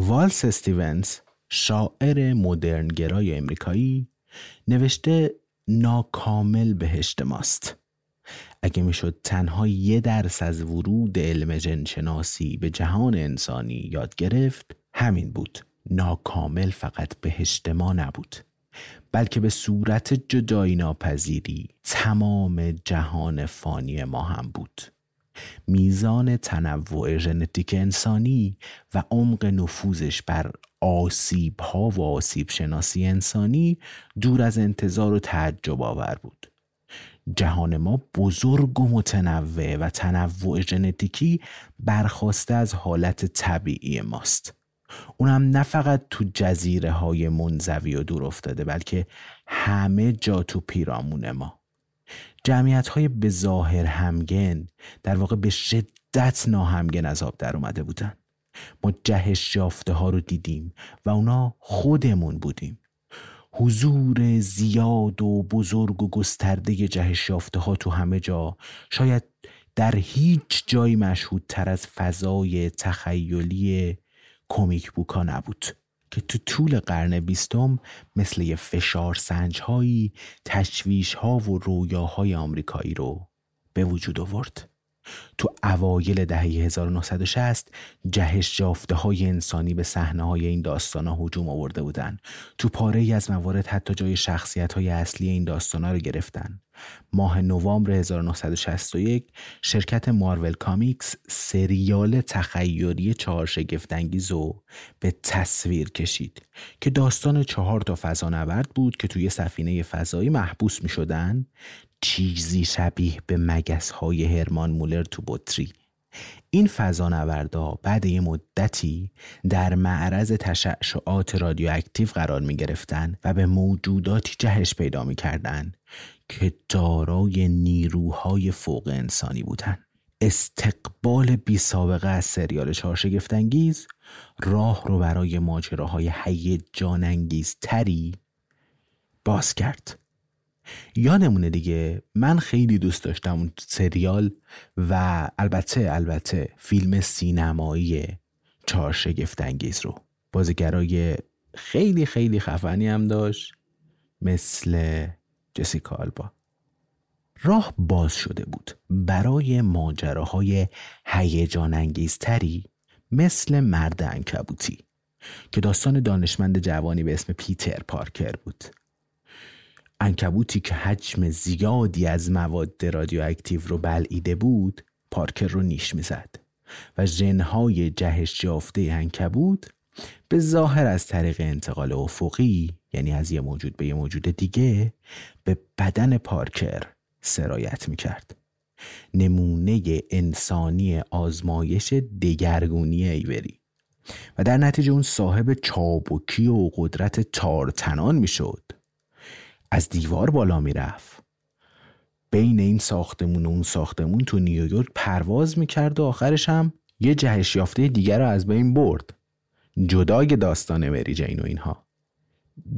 والس استیونز شاعر مدرن گرای امریکایی نوشته ناکامل بهشت ماست. اگه می‌شد تنها یه درس از ورود علم جنشناسی به جهان انسانی یاد گرفت همین بود. ناکامل فقط بهشت ما نبود. بلکه به صورت جدایی ناپذیری تمام جهان فانی ما هم بود. میزان تنوع ژنتیک انسانی و عمق نفوذش بر آسیب ها و آسیب شناسی انسانی دور از انتظار و تعجب آور بود. جهان ما بزرگ و متنوع و تنوع ژنتیکی برخواسته از حالت طبیعی ماست. اونم نه فقط تو جزیره های منزوی و دور افتاده بلکه همه جا تو پیرامون ما. جمعیت های به ظاهر همگن در واقع به شدت ناهمگن از آب در اومده بودن. ما جهش یافته ها رو دیدیم و اونا خودمون بودیم. حضور زیاد و بزرگ و گسترده جهش یافته ها تو همه جا شاید در هیچ جایی مشهودتر از فضای تخیلی کمیک بوکا نبود. که تو طول قرن بیستم مثل یه فشار سنج هایی تشویش ها و رویاهای آمریکایی رو به وجود آورد. تو اوایل دهه 1960 جهش یافته های انسانی به صحنه های این داستان ها هجوم آورده بودن. تو پاره ای از موارد حتی جای شخصیت های اصلی این داستان ها رو گرفتن. ماه نوامبر 1961 شرکت مارول کامیکس سریال تخیلی چهار شگفت‌انگیز رو به تصویر کشید که داستان چهار تا فضانورد بود که توی سفینه فضایی محبوس می شدن چیزی شبیه به مگس های هرمان مولر تو بطری. این فضانوردا بعد یه مدتی در معرض تشعشعات رادیواکتیو قرار می گرفتن و به موجوداتی جهش پیدا می کردن که دارای نیروهای فوق انسانی بودن. استقبال بی سابقه از سریال چهارشگفتانگیز راه رو برای ماجراهای هیجان انگیز تری باز کرد. یادمونه دیگه من خیلی دوست داشتم اون سریال و البته البته فیلم سینمایی چهار شگفتانگیز رو. بازیگرای خیلی خیلی خفنی هم داشت مثل جسیکا آلبا. راه باز شده بود. برای ماجراهای هیجان انگیزتری مثل مرد انکبوتی که داستان دانشمند جوانی به اسم پیتر پارکر بود. انکبوتی که حجم زیادی از مواد رادیواکتیو رو بلعیده بود پارکر رو نیش می‌زد و ژنهای جهش یافته انکبوت به ظاهر از طریق انتقال افقی یعنی از یه موجود به یه موجود دیگه به بدن پارکر سرایت می‌کرد. نمونه انسانی آزمایش دگرگونی ایوری. و در نتیجه اون صاحب چابکی و قدرت تارتنان می‌شد. از دیوار بالا می‌رفت. بین این ساختمون و اون ساختمون تو نیویورک پرواز می‌کرد و آخرش هم یه جهش یافته دیگر رو از بین برد. جدای داستان مری جین و اینها.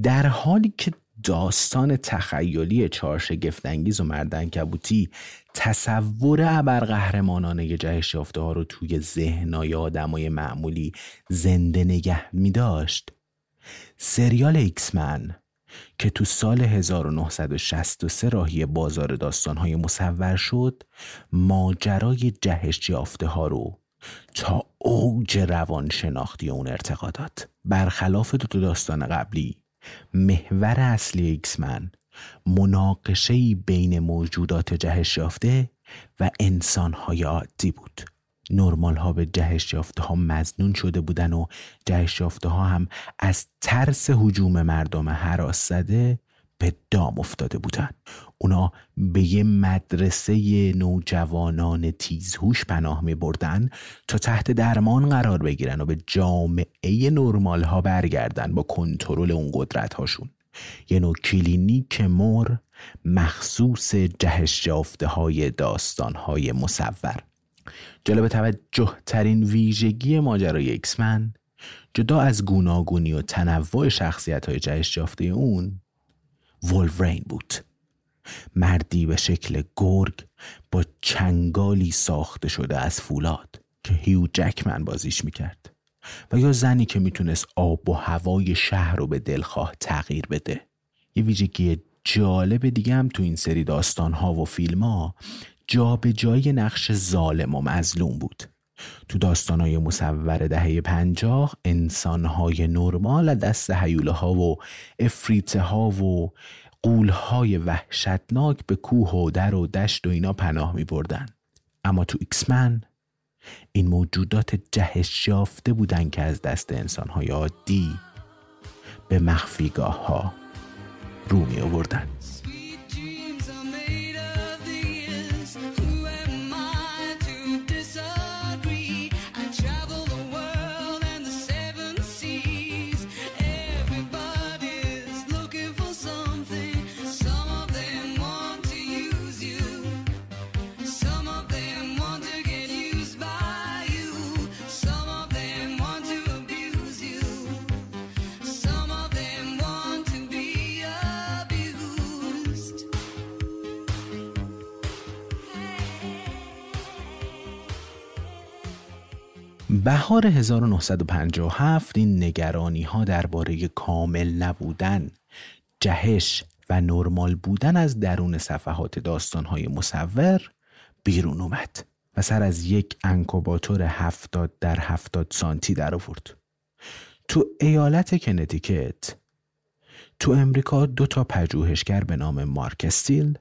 در حالی که داستان تخیلی چارش گفتنگیز و مردن کبوتی تصور ابرقهرمانانه جهش یافته ها رو توی ذهنای آدمای معمولی زنده نگه می داشت سریال ایکسمن که تو سال 1963 راهی بازار داستانهای مصور شد ماجرای جهش یافته ها رو تا اوج روانشناختی اون ارتقادات برخلاف دو, دو داستان قبلی محور اصلی ایکسمن مناقشه بین موجودات جهش یافته و انسانهای عادی بود. نرمال ها به جهش یافته ها مزنون شده بودن و جهش یافته ها هم از ترس حجوم مردم حراس زده به دام افتاده بودن. اونا به یه مدرسه نوجوانان تیزهوش پناه می بردن تا تحت درمان قرار بگیرن و به جامعه نرمال ها برگردن با کنترل اون قدرت هاشون یه نوع کلینیک مر مخصوص جهش یافته های داستان های مصور. جالب توجه ترین ویژگی ماجرای ایکسمن جدا از گوناگونی و تنوع شخصیت های جهش یافته اون ولورین بود. مردی به شکل گرگ با چنگالی ساخته شده از فولاد که هیو جکمن بازیش می‌کرد و یا زنی که می‌تونست آب و هوای شهر رو به دلخواه تغییر بده. یه ویژگی جالب دیگه هم تو این سری داستان ها و فیلم ها جا به جای نقش ظالم و مظلوم بود. تو داستانهای مصور دهه پنجاه انسانهای نرمال دست حیوله ها و افریته ها و قولهای وحشتناک به کوه و در و دشت و اینا پناه می بردن. اما تو ایکسمن این موجودات جهش یافته بودن که از دست انسانهای عادی به مخفیگاه ها رو می آوردن. بهار 1957 این نگرانی ها درباره کامل نبودن جهش و نرمال بودن از درون صفحات داستان های مصور بیرون اومد و سر از یک انکوباتور هفتاد در هفتاد سانتی در آورد. تو ایالت کنتیکت تو امریکا دو تا پژوهشگر به نام مارک استیل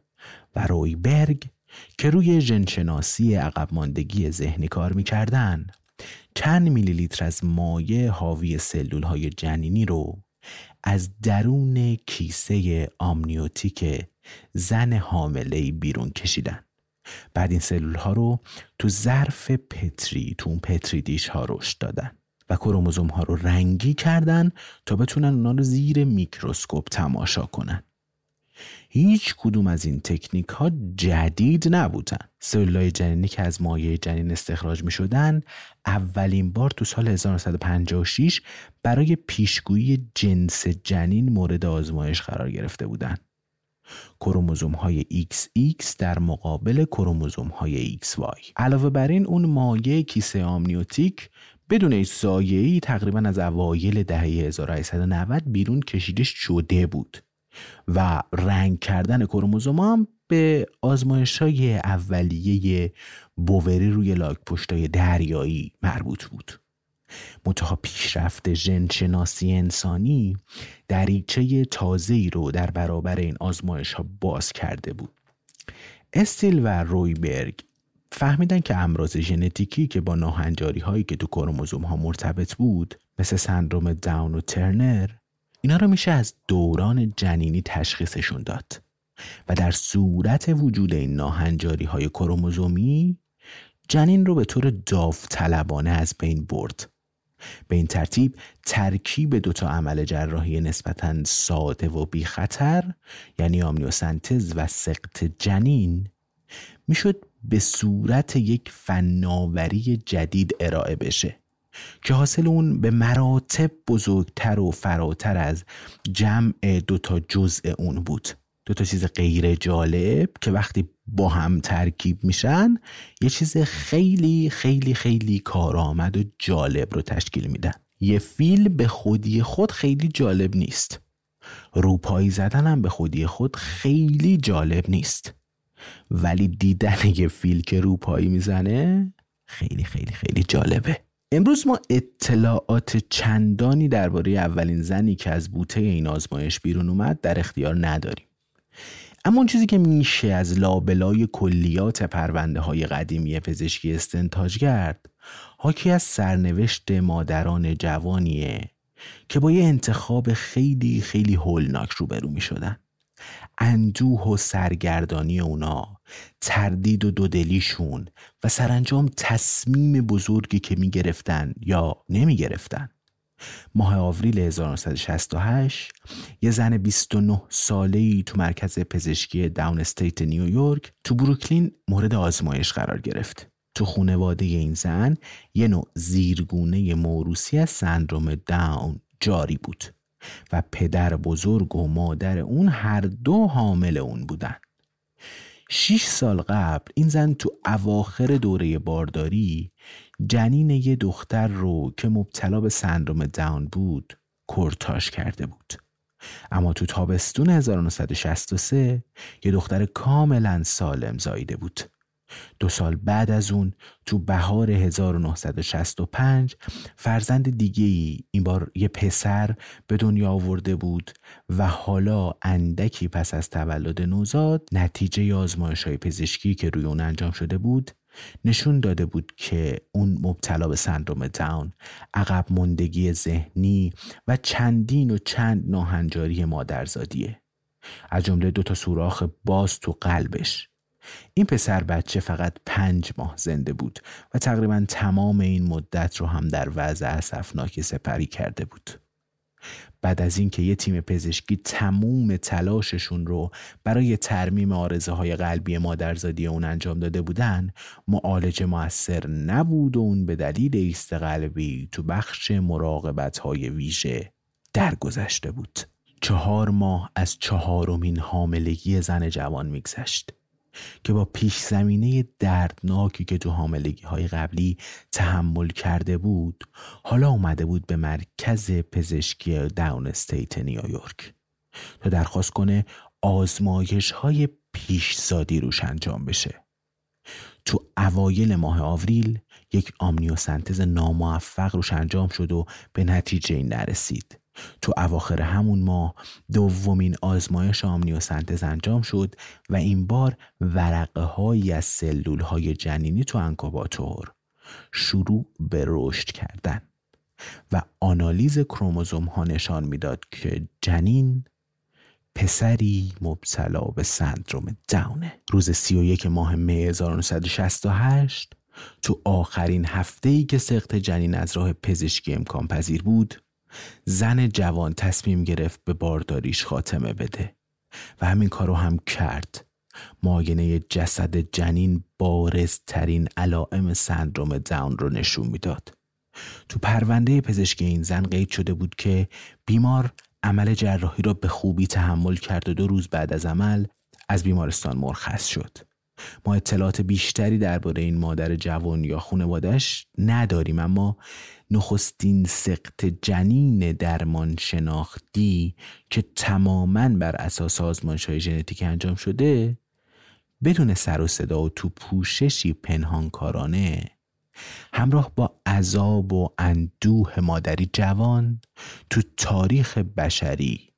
و روی برگ که روی ژنشناسی عقب ماندگی ذهنی کار می‌کردن چند میلی لیتر از مایع حاوی سلول های جنینی رو از درون کیسه آمنیوتیک زن حامله بیرون کشیدن. بعد این سلول ها رو تو ظرف پتری تو اون petri dish ها رشد دادن و کروموزوم ها رو رنگی کردن تا بتونن اونا رو زیر میکروسکوپ تماشا کنن. هیچ کدوم از این تکنیک ها جدید نبودن. سلولای جنینی که از مایع جنین استخراج می شدن اولین بار تو سال 1956 برای پیشگویی جنس جنین مورد آزمایش قرار گرفته بودند. کروموزوم های XX در مقابل کروموزوم های XY علاوه بر این اون مایع کیسه آمنیوتیک بدون هیچ سایه‌ای تقریبا از اوایل دهه 1890 بیرون کشیده شده بود. و رنگ کردن کروموزوم هم به آزمایش های اولیه بووری روی لاک پشتای دریایی مربوط بود. منتها پیشرفت ژنشناسی انسانی دریچه تازه ای رو در برابر این آزمایش ها باز کرده بود. استیل و رویبرگ فهمیدن که امراض ژنتیکی که با ناهنجاری هایی که تو کروموزوم ها مرتبط بود مثل سندروم داون و ترنر اینا رو میشه از دوران جنینی تشخیصشون داد و در صورت وجود این ناهنجاری های کروموزومی جنین رو به طور داوطلبانه از بین برد. به این ترتیب ترکیب دوتا عمل جراحی نسبتا ساده و بی خطر یعنی آمنیوسنتز و سقط جنین می‌شد به صورت یک فناوری جدید ارائه بشه. که حاصل اون به مراتب بزرگتر و فراتر از جمع دوتا جزء اون بود. دو تا چیز غیر جالب که وقتی با هم ترکیب میشن یه چیز خیلی خیلی خیلی کارآمد و جالب رو تشکیل میدن. یه فیل به خودی خود خیلی جالب نیست. روپایی زدن هم به خودی خود خیلی جالب نیست. ولی دیدن یه فیل که روپایی می‌زنه خیلی خیلی خیلی جالبه. امروز ما اطلاعات چندانی درباره اولین زنی که از بوته این آزمایش بیرون اومد در اختیار نداریم. اما اون چیزی که میشه از لابلای کلیات پرونده های قدیمی پزشکی استنتاج کرد حاکی از سرنوشت مادران جوانیه که با یه انتخاب خیلی خیلی هولناک روبرو می شدن اندوه و سرگردانی اونا تردید و دودلیشون و سرانجام تصمیم بزرگی که می گرفتن یا نمی گرفتن ماه آوریل 1968 یه زن 29 ساله ای تو مرکز پزشکی داون استیت نیویورک تو بروکلین مورد آزمایش قرار گرفت. تو خونواده این زن یه نوع زیرگونه موروسی از سندروم داون جاری بود و پدر بزرگ و مادر اون هر دو حامل اون بودن. شیش سال قبل این زن تو اواخر دوره بارداری جنین یه دختر رو که مبتلا به سندروم داون بود کرتاش کرده بود. اما تو تابستون 1963 یه دختر کاملا سالم زایده بود. دو سال بعد از اون تو بهار 1965 فرزند دیگه ای این بار یه پسر به دنیا آورده بود و حالا اندکی پس از تولد نوزاد نتیجه آزمایش های پزشکی که روی اون انجام شده بود نشون داده بود که اون مبتلا به سندروم داون عقب مندگی ذهنی و چندین و چند ناهنجاری مادرزادیه. از جمله دو تا سوراخ باز تو قلبش. این پسر بچه فقط پنج ماه زنده بود و تقریبا تمام این مدت رو هم در وضع اسفناکی سپری کرده بود. بعد از اینکه یه تیم پزشکی تموم تلاششون رو برای ترمیم آرزه های قلبی مادرزادی اون انجام داده بودن معالجه موثر نبود و اون به دلیل ایست قلبی تو بخش مراقبت های ویژه درگذشته بود. چهار ماه از چهارمین حاملگی زن جوان میگذشت. که با پیش زمینه دردناکی که تو حاملگی های قبلی تحمل کرده بود حالا اومده بود به مرکز پزشکی داون استیت نیویورک تا درخواست کنه آزمایش های پیشزادی روش انجام بشه. تو اوایل ماه آوریل یک آمنیوسنتز ناموفق روش انجام شد و به نتیجه این نرسید. تو اواخر همون ماه دومین آزمایش آمنیوسنتز انجام شد و این بار ورقه هایی از سلول های جنینی تو انکوباتور شروع به رشد کردن و آنالیز کروموزوم ها نشان می‌داد که جنین پسری مبتلا به سندروم داونه. روز 31 ماه می 1968 تو آخرین هفته ای که سقط جنین از راه پزشکی امکان پذیر بود زن جوان تصمیم گرفت به بارداریش خاتمه بده و همین کارو هم کرد. معاینه جسد جنین بارزترین علائم سندروم داون رو نشون می‌داد. تو پرونده پزشکی این زن قید شده بود که بیمار عمل جراحی را به خوبی تحمل کرد و دو روز بعد از عمل از بیمارستان مرخص شد. ما اطلاعات بیشتری درباره این مادر جوان یا خانوادش نداریم اما نخستین سقط جنین درمان شناختی که تماما بر اساس آزمایش های ژنتیک انجام شده بدون سر و صدا و تو پوششی پنهانکارانه همراه با عذاب و اندوه مادری جوان تو تاریخ بشری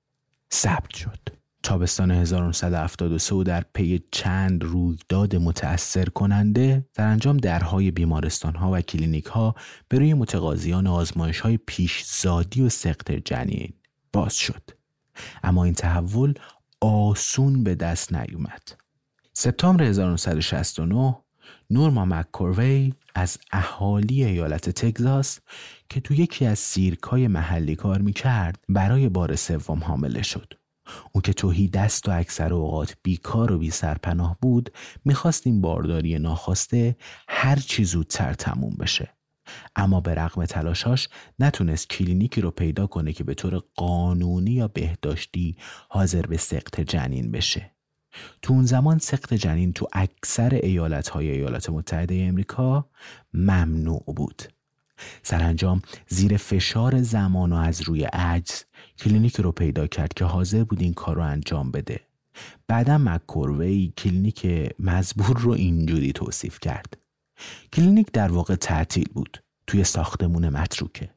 ثبت شد. تابستان 1973 و در پی چند رویداد متأثر کننده سرانجام درهای بیمارستان ها و کلینیک ها روی متقاضیان آزمایش های پیشزادی و سقط جنین باز شد اما این تحول آسون به دست نیومد سپتامبر 1969 نورما مککوروی از اهالی ایالت تگزاس که تو یکی از سیرکای محلی کار می‌کرد برای بار سوم حامله شد. او که توهی دست و اکثر اوقات بیکار و بی سرپناه بود می‌خواست این بارداری ناخواسته هر چی زودتر تموم بشه. اما به رغم تلاشاش نتونست کلینیکی رو پیدا کنه که به طور قانونی یا بهداشتی حاضر به سقط جنین بشه. تو اون زمان سقط جنین تو اکثر ایالت های ایالات متحده امریکا ممنوع بود. سرانجام زیر فشار زمان و از روی عجز کلینیک رو پیدا کرد که حاضر بود این کار رو انجام بده. بعدا مک‌کوروی کلینیک مزبور رو اینجوری توصیف کرد. کلینیک در واقع تعطیل بود توی ساختمون متروکه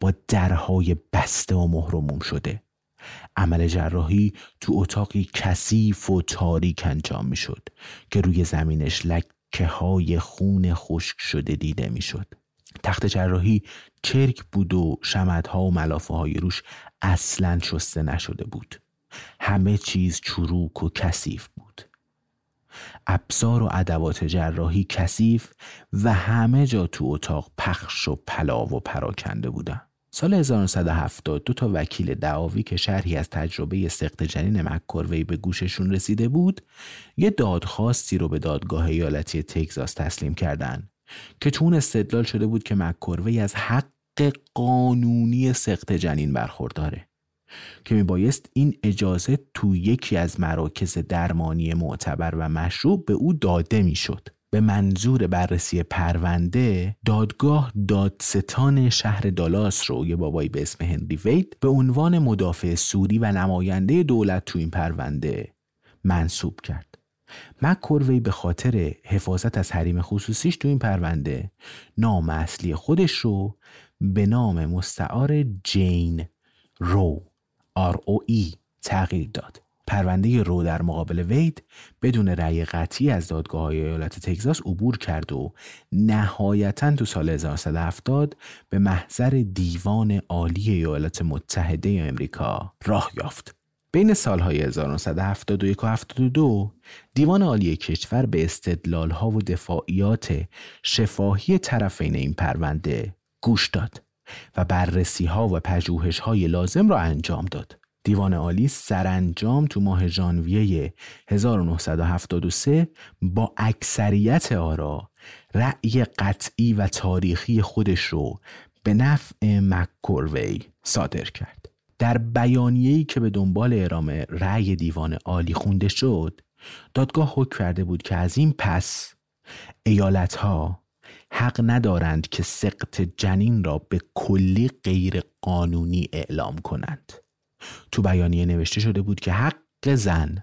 با درهای بسته و مهرموم شده عمل جراحی تو اتاقی کثیف و تاریک انجام می‌شد که روی زمینش لکه های خون خشک شده دیده می‌شد. تخت جراحی چرک بود و شمدها و ملافه های روش اصلا شسته نشده بود. همه چیز چروک و کثیف بود. ابزار و ادوات جراحی کثیف و همه جا تو اتاق پخش و پلاو و پراکنده بودن. سال 1970 دو تا وکیل دعاوی که شرحی از تجربه سخت جنین مککوروی به گوششون رسیده بود یه دادخواستی رو به دادگاه ایالتی تگزاس تسلیم کردن که چون استدلال شده بود که مککوروی از حق قانونی سخت جنین برخورداره که میبایست این اجازه تو یکی از مراکز درمانی معتبر و مشروع به او داده می‌شد. به منظور بررسی پرونده دادگاه دادستان شهر دالاس رو یه بابایی به اسم هنری وید به عنوان مدافع سوری و نماینده دولت تو این پرونده منصوب کرد مکوروی به خاطر حفاظت از حریم خصوصیش تو این پرونده نام اصلی خودش رو به نام مستعار جین رو ای تغییر داد پرونده رو در مقابل وید بدون رأی قطعی از دادگاه های ایالت تگزاس عبور کرد و نهایتا تو سال 1970 به محضر دیوان عالی ایالات متحده امریکا راه یافت. بین سالهای 1971 و 72 دیوان عالی کشور به استدلال ها و دفاعیات شفاهی طرفین این پرونده گوش داد و بررسی ها و پژوهش های لازم را انجام داد. دیوان عالی سرانجام تو ماه ژانویه 1973 با اکثریت آرا رأی قطعی و تاریخی خودش رو به نفع مککوروی صادر کرد. در بیانیه‌ای که به دنبال ارامه رأی دیوان عالی خونده شد، دادگاه حکم کرده بود که از این پس ایالتها حق ندارند که سقط جنین را به کلی غیر قانونی اعلام کنند. تو بیانیه نوشته شده بود که حق زن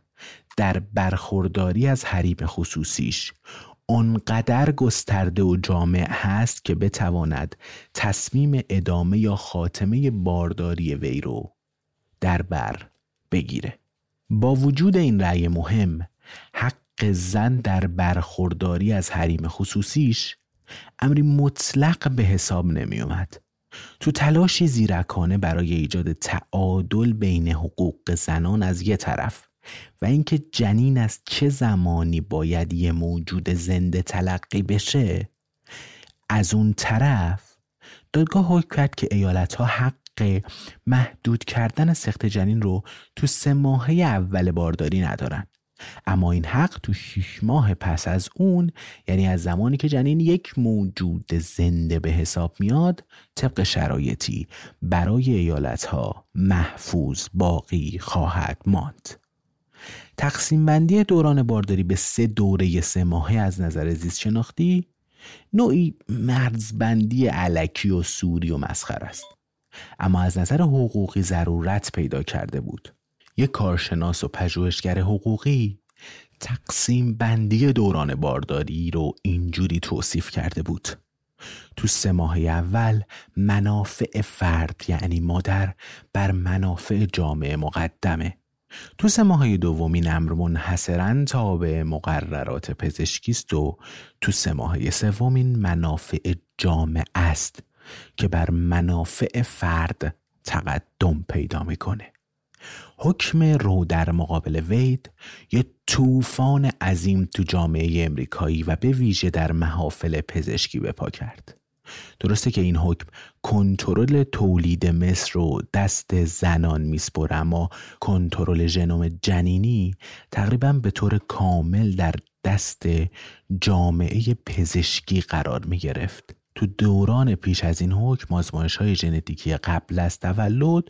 در برخورداری از حریم خصوصیش آنقدر گسترده و جامع هست که بتواند تصمیم ادامه یا خاتمه بارداری وی رو در بر بگیره با وجود این رأی مهم حق زن در برخورداری از حریم خصوصیش امری مطلق به حساب نمی اومد تو تلاشی زیرکانه برای ایجاد تعادل بین حقوق زنان از یه طرف و اینکه جنین از چه زمانی باید یه موجود زنده تلقی بشه از اون طرف دادگاه حکم کرد که ایالت ها حق محدود کردن سخت جنین رو تو سه ماهه اول بارداری ندارن. اما این حق تو شیش ماه پس از اون یعنی از زمانی که جنین یک موجود زنده به حساب میاد طبق شرایطی برای ایالت ها محفوظ باقی خواهد ماند. تقسیم بندی دوران بارداری به سه دوره سه ماهه از نظر زیست شناختی نوعی مرزبندی علکی و سوری و مسخر است. اما از نظر حقوقی ضرورت پیدا کرده بود. یک کارشناس و پژوهشگر حقوقی تقسیم بندی دوران بارداری رو اینجوری توصیف کرده بود. تو سه ماه اول منافع فرد یعنی مادر بر منافع جامعه مقدمه. تو سه ماهه دوم این امر منحصرا تابع مقررات پزشکی است و تو سه ماهه سوم این منافع جامعه است که بر منافع فرد تقدم پیدا می‌کنه. حکم رو در مقابل وید یه طوفان عظیم تو جامعه امریکایی و به ویژه در محافل پزشکی به پا کرد درسته که این حکم کنترل تولید مصر رو دست زنان میسپره اما کنترل ژنوم جنینی تقریبا به طور کامل در دست جامعه پزشکی قرار می گرفت. تو دوران پیش از این حکم آزمایش های ژنتیکی قبل از تولد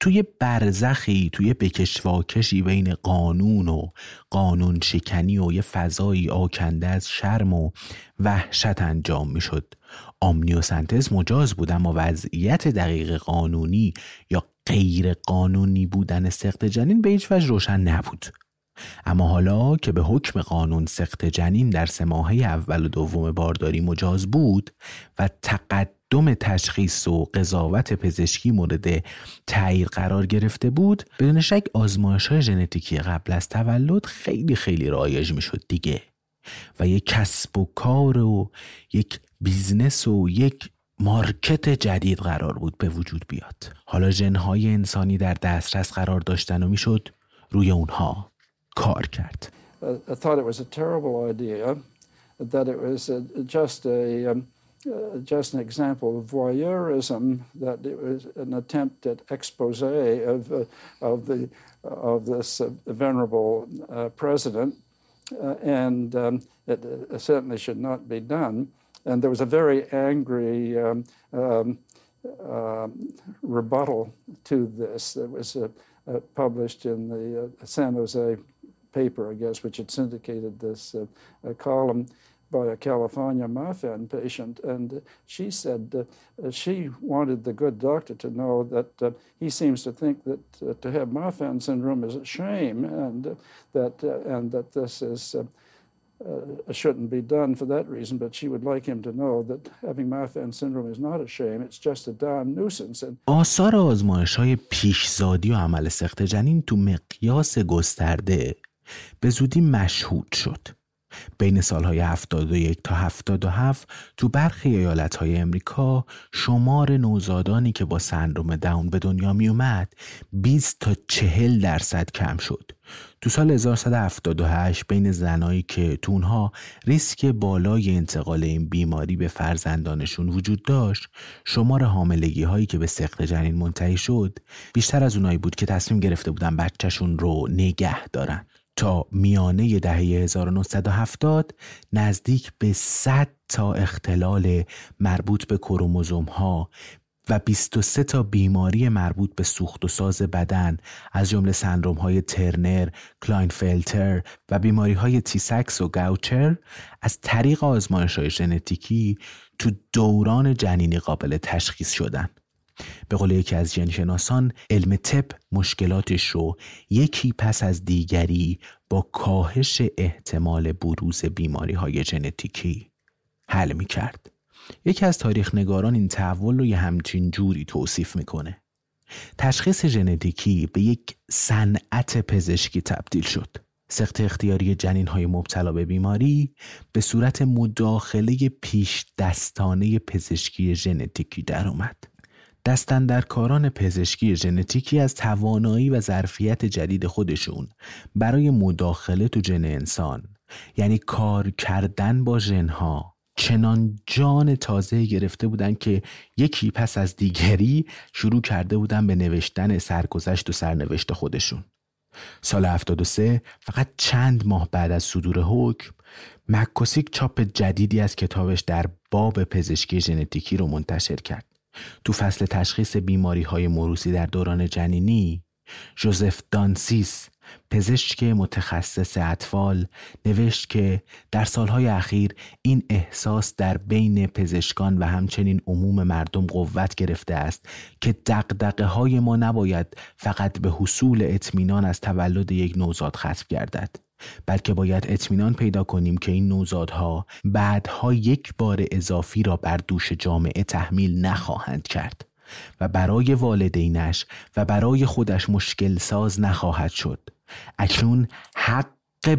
توی برزخی توی بکشواکشی بین قانون و قانون شکنی و یه فضایی آکنده از شرم و وحشت انجام می‌شد. آمنیوسنتز مجاز بود اما وضعیت دقیق قانونی یا غیر قانونی بودن سخت جنین به هیچ وجه روشن نبود. اما حالا که به حکم قانون سخت جنین در سه اول و دوم بارداری مجاز بود و تقدم تشخیص و قضاوت پزشکی مورد تایید قرار گرفته بود بدون شک آزمایش های ژنتیکی قبل از تولد خیلی خیلی رایج می‌شد دیگه. و یک کسب و کار و یک business و یک market جدید قرار بود به وجود بیاد. حالا ژن‌های انسانی در دسترس قرار داشتن و می‌شد روی اونها کار کرد. I thought it was a terrible idea that it was just a um, uh, just an example of voyeurism that it was an attempt at expose of uh, of the of this uh, venerable president and um, it certainly should not be done. And there was a very angry um, um, uh, rebuttal to this that was uh, uh, published in the San Jose paper, I guess, which had syndicated this column by a California Marfan patient. And she said she wanted the good doctor to know that he seems to think that to have Marfan syndrome is a shame and that, and that this is uh, shouldn't be done for that reason, but she would like him to know that having Marfan syndrome is not a shame, it's just a darn nuisance. And آثار آزمایش های پیشزادی و عمل سخت جنین تو مقیاس گسترده به زودی مشهود شد. بین سالهای 71 تا 77 تو برخی ایالتهای امریکا شمار نوزادانی که با سندروم داون به دنیا می اومد 20 تا 40 درصد کم شد. تو سال 1178 بین زنایی که تو ریسک بالای انتقال این بیماری به فرزندانشون وجود داشت شمار حاملگی هایی که به سقط جنین منتهی شد بیشتر از اونایی بود که تصمیم گرفته بودن بچهشون رو نگه دارن تا میانه دهه 1970 نزدیک به 100 تا اختلال مربوط به کروموزوم ها و 23 تا بیماری مربوط به سوخت و ساز بدن از جمله سندروم های ترنر، کلاینفلتر و بیماری های تی‌سکس و گوچر از طریق آزمایش های ژنتیکی تو دوران جنینی قابل تشخیص شدن. به قول یکی از ژن‌شناسان علم طب مشکلاتش رو یکی پس از دیگری با کاهش احتمال بروز بیماری های ژنتیکی حل می کرد. یکی از تاریخ نگاران این تحول رو یه همچین جوری توصیف می‌کنه. تشخیص ژنتیکی به یک صنعت پزشکی تبدیل شد. سخت اختیاری جنین های مبتلا به بیماری به صورت مداخله پیش دستانه پزشکی ژنتیکی در اومد. دستندرکاران پزشکی ژنتیکی از توانایی و ظرفیت جدید خودشون برای مداخله تو ژن انسان. یعنی کار کردن با ژنها چنان جان تازه گرفته بودن که یکی پس از دیگری شروع کرده بودن به نوشتن سرگذشت و سرنوشت خودشون. سال 73 فقط چند ماه بعد از صدور حکم مکوسیک چاپ جدیدی از کتابش در باب پزشکی ژنتیکی رو منتشر کرد. تو فصل تشخیص بیماری های موروسی در دوران جنینی جوزف دانسیس پزشک متخصص اطفال نوشت که در سالهای اخیر این احساس در بین پزشکان و همچنین عموم مردم قوت گرفته است که دقدقه های ما نباید فقط به حصول اطمینان از تولد یک نوزاد ختم گردد. بلکه باید اطمینان پیدا کنیم که این نوزادها بعدها یک بار اضافی را بر دوش جامعه تحمیل نخواهند کرد و برای والدینش و برای خودش مشکل ساز نخواهد شد. اکنون حق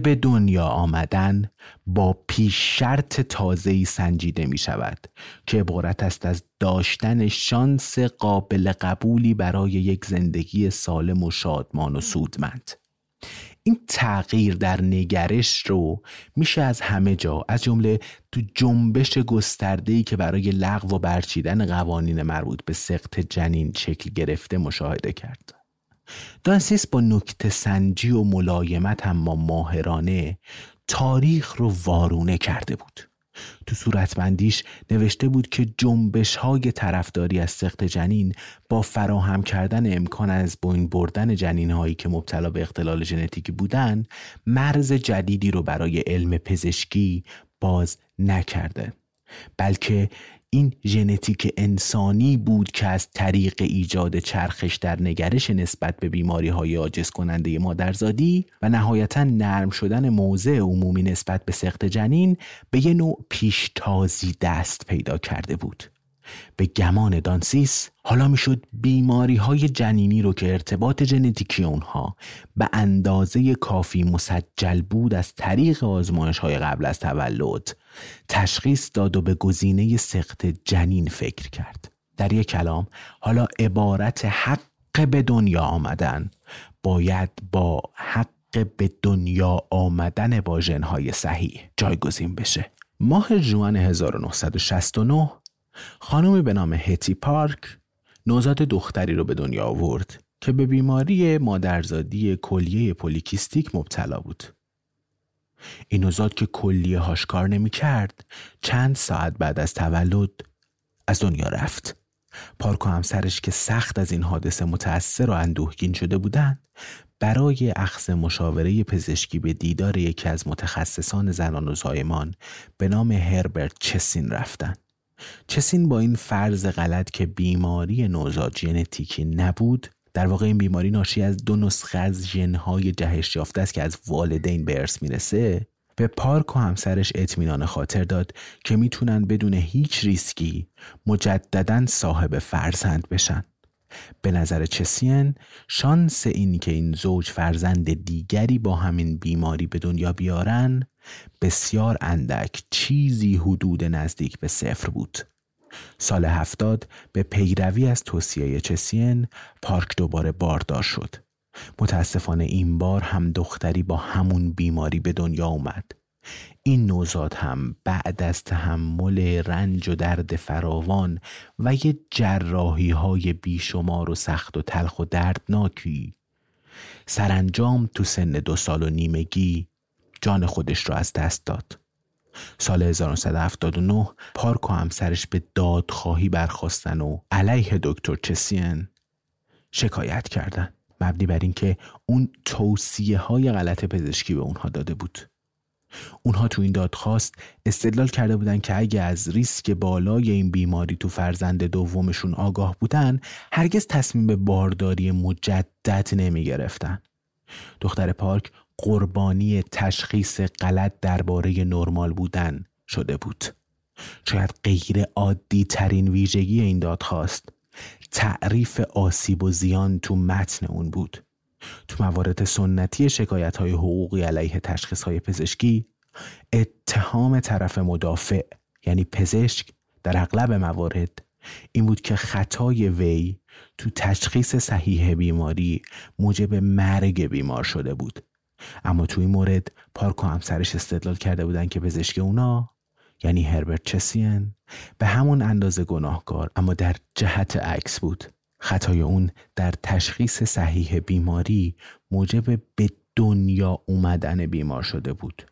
به دنیا آمدن با پیش شرط تازه‌ای سنجیده می شود که عبارت است از داشتن شانس قابل قبولی برای یک زندگی سالم و شادمان و سودمند. این تغییر در نگرش رو میشه از همه جا از جمله تو جنبش گسترده‌ای که برای لغو و برچیدن قوانین مربوط به سقط جنین شکل گرفته مشاهده کرد. دانسیس با نکته سنجی و ملایمت اما ماهرانه تاریخ رو وارونه کرده بود. تو صورتبندیش نوشته بود که جنبش های طرفداری از سخت جنین با فراهم کردن امکان از بین بردن جنین هایی که مبتلا به اختلال ژنتیکی بودن مرز جدیدی رو برای علم پزشکی باز نکرده. بلکه این ژنتیک انسانی بود که از طریق ایجاد چرخش در نگرش نسبت به بیماری های عاجز کننده مادرزادی و نهایتا نرم شدن موضع عمومی نسبت به سخت جنین به یه نوع پیشتازی دست پیدا کرده بود. به گمان دانسیس حالا می‌شد بیماری های جنینی رو که ارتباط ژنتیکی اونها به اندازه کافی مسجل بود از طریق آزمایش های قبل از تولد تشخیص داد و به گزینه سخت جنین فکر کرد. در یک کلام حالا عبارت حق به دنیا آمدن باید با حق به دنیا آمدن با ژنهای صحیح جایگزین بشه. ماه جوان 1969 خانمی به نام هتی پارک نوزاد دختری رو به دنیا آورد که به بیماری مادرزادی کلیه پولیکیستیک مبتلا بود. این نوزاد که کلیه هاش کار نمی کرد چند ساعت بعد از تولد از دنیا رفت. پارک و همسرش که سخت از این حادثه متأثر و اندوهگین شده بودند برای اخذ مشاوره پزشکی به دیدار یکی از متخصصان زنان و زایمان به نام هربرت چسین رفتند. چسین با این فرض غلط که بیماری نوزاد ژنتیکی نبود؟ در واقع این بیماری ناشی از دو نسخه از ژنهای جهش یافته است که از والدین به ارث می‌رسه. به پارک و همسرش اطمینان خاطر داد که می‌تونن بدون هیچ ریسکی مجددا صاحب فرزند بشن. به نظر چسین شانس این که این زوج فرزند دیگری با همین بیماری به دنیا بیارن بسیار اندک چیزی حدود نزدیک به صفر بود. سال هفتاد به پیروی از توصیه چسین پارک دوباره باردار شد. متاسفانه این بار هم دختری با همون بیماری به دنیا اومد. این نوزاد هم بعد از تحمل رنج و درد فراوان و یه جراحی های بیشمار و سخت و تلخ و دردناکی سرانجام تو سن دو سال و نیمگی جان خودش را از دست داد سال 1979 پارک و همسرش به دادخواهی برخواستن و علیه دکتر چسین شکایت کردند مبنی بر اینکه اون توصیه های غلط پزشکی به اونها داده بود اونها تو این دادخواست استدلال کرده بودن که اگه از ریسک بالای این بیماری تو فرزند دومشون آگاه بودن هرگز تصمیم به بارداری مجدد نمی گرفتن. دختر پارک قربانی تشخیص غلط درباره نرمال بودن شده بود. شاید غیر عادی ترین ویژگی این دادخواست تعریف آسیب و زیان تو متن اون بود. تو موارد سنتی شکایت های حقوقی علیه تشخیص های پزشکی اتهام طرف مدافع یعنی پزشک در اغلب موارد این بود که خطای وی تو تشخیص صحیح بیماری موجب مرگ بیمار شده بود اما تو این مورد پارک و همسرش استدلال کرده بودن که پزشک اونا یعنی هربرت چسین به همون اندازه گناهکار اما در جهت عکس بود. خطای اون در تشخیص صحیح بیماری موجب به دنیا اومدن بیمار شده بود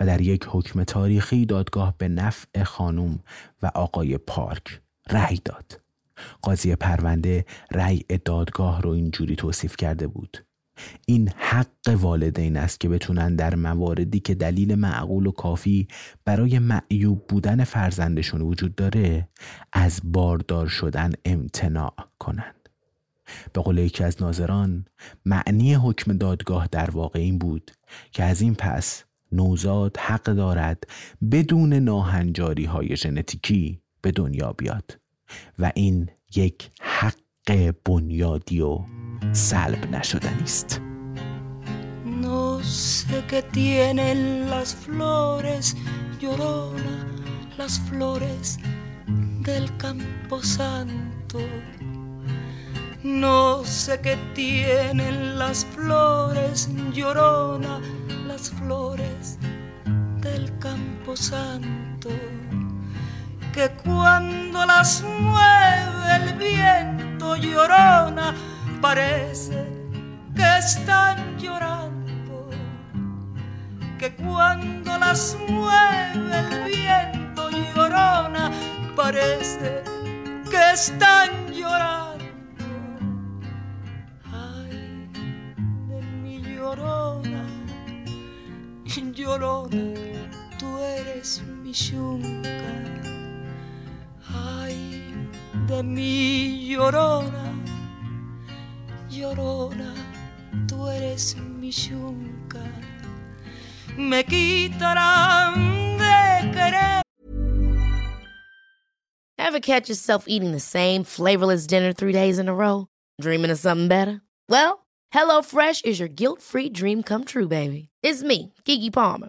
و در یک حکم تاریخی دادگاه به نفع خانم و آقای پارک رأی داد. قاضی پرونده رأی دادگاه رو اینجوری توصیف کرده بود. این حق والدین است که بتونن در مواردی که دلیل معقول و کافی برای معیوب بودن فرزندشون وجود داره از باردار شدن امتناع کنند. به قول یکی از ناظران معنی حکم دادگاه در واقع این بود که از این پس نوزاد حق دارد بدون ناهنجاری های ژنتیکی به دنیا بیاد و این یک حق بنیادی و سلب نشدنی است No sé qué tienen las flores, llorona, las flores del campo santo. No sé qué tienen las flores, llorona, las flores del campo santo. Que cuando las mueve el viento, llorona, parece que están llorando. Que cuando las mueve el viento, llorona, parece que están llorando. Ay, de mi llorona, llorona, tú eres mi yunca. Ay, de mi llorona, llorona, tú eres mi yunca. Me quitarán de querer. Ever catch yourself eating the same flavorless dinner three days in a row? Dreaming of something better? Well, HelloFresh is your guilt free dream come true, baby. It's me, Kiki Palmer.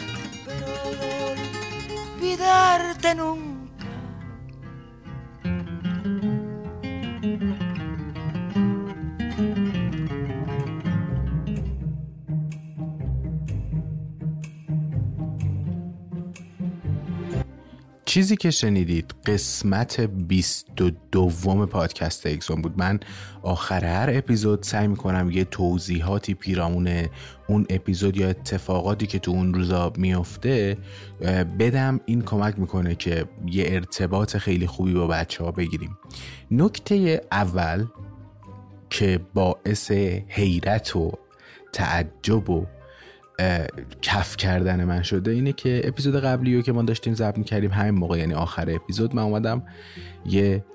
olvidarte nunca. چیزی که شنیدید قسمت 22 دوم پادکست اکسون بود. من آخر هر اپیزود سعی می‌کنم یه توضیحاتی پیرامون اون اپیزود یا اتفاقاتی که تو اون روزا میفته بدم. این کمک می‌کنه که یه ارتباط خیلی خوبی با بچه ها بگیریم. نکته اول که باعث حیرت و تعجب و کف کردن من شده اینه که اپیزود قبلی رو که ما داشتیم ضبط کردیم همین موقع یعنی آخر اپیزود من اومدم یه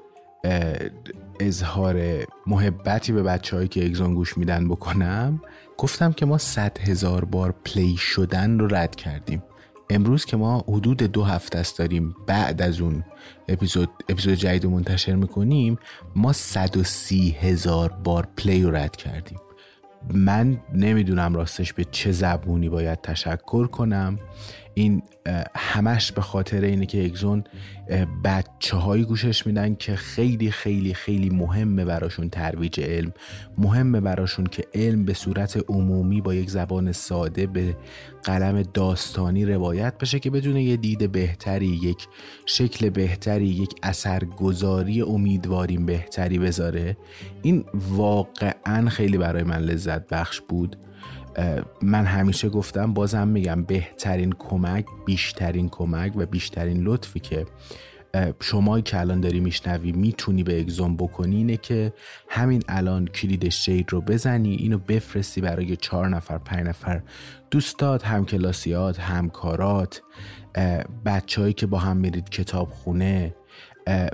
اظهار محبتی به بچه‌هایی که اگزون گوش میدن بکنم. گفتم که ما صد هزار بار play شدن رو رد کردیم. امروز که ما حدود دو هفته است داریم بعد از اون اپیزود اپیزود جدید رو منتشر می‌کنیم ما 130 هزار بار play رو رد کردیم. من نمی‌دونم راستش به چه زبونی باید تشکر کنم. این همش به خاطر اینه که اگزون بچه هایی گوشش میدن که خیلی خیلی خیلی مهمه براشون ترویج علم. مهمه براشون که علم به صورت عمومی با یک زبان ساده به قلم داستانی روایت بشه که بدون یه دید بهتری یک شکل بهتری یک اثرگذاری امیدواریم بهتری بذاره. این واقعا خیلی برای من لذت بخش بود. من همیشه گفتم بازم میگم بهترین کمک بیشترین کمک و بیشترین لطفی که شما که الان داری میشنوی می‌تونی به اگزون بکنی اینه که همین الان کلید شید رو بزنی اینو بفرستی برای چهار نفر پنج نفر دوستات همکلاسیات همکارات بچههایی که با هم میرید کتاب خونه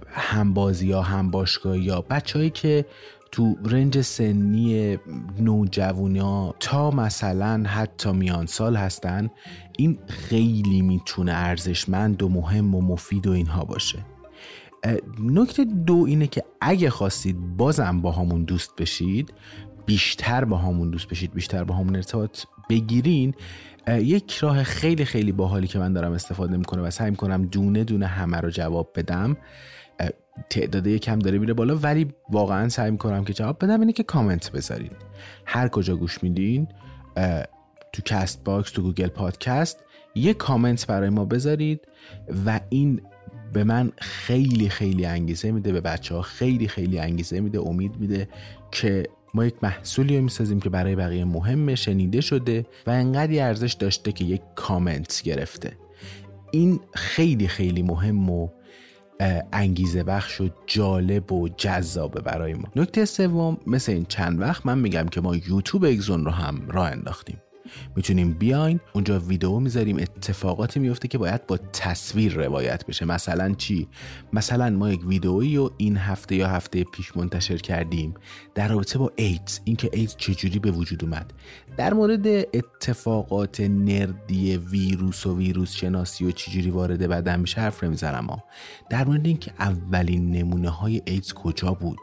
هم بازی ها هم باشگاه یا بچههایی که تو رنج سنی نوجوانی تا مثلا حتی میان سال هستن این خیلی می‌تونه ارزشمند و مهم و مفید و اینها باشه. نکته دو اینه که اگه خواستید بازم با همون دوست بشید بیشتر با همون دوست بشید بیشتر با همون ارتباط بگیرین. یک راه خیلی خیلی باحالی که من دارم استفاده می‌کنه و سعی می‌کنم دونه دونه همه رو جواب بدم. تعداد یکم داره میره بالا ولی واقعا سعی می‌کنم که جواب بدم. اینه که کامنت بذارین. هر کجا گوش میدین تو Castbox تو Google Podcast یه کامنت برای ما بذارید و این به من خیلی خیلی انگیزه میده به بچه ها خیلی خیلی انگیزه میده امید میده که ما یک محصولی رو می‌سازیم که برای بقیه مهمه شنیده شده و انقدی ارزش داشته که یک کامنت گرفته. این خیلی خیلی مهم و انگیزه بخش و جالب و جذابه برای ما. نکته سوم مثل این چند وقت من میگم که ما یوتیوب اگزون رو هم راه انداختیم. می‌تونیم بیاین اونجا ویدیو می‌ذاریم اتفاقاتی میفته که باید با تصویر روایت بشه. مثلا چی؟ مثلا ما یک ویدئویی رو این هفته یا هفته پیش منتشر کردیم در رابطه با ایدز. اینکه ایدز چجوری به وجود اومد. در مورد اتفاقات نردی ویروس و ویروس شناسی و چجوری وارد بدن میشه حرف نمی‌زنم. در مورد اینکه اولین نمونه های ایدز کجا بود؟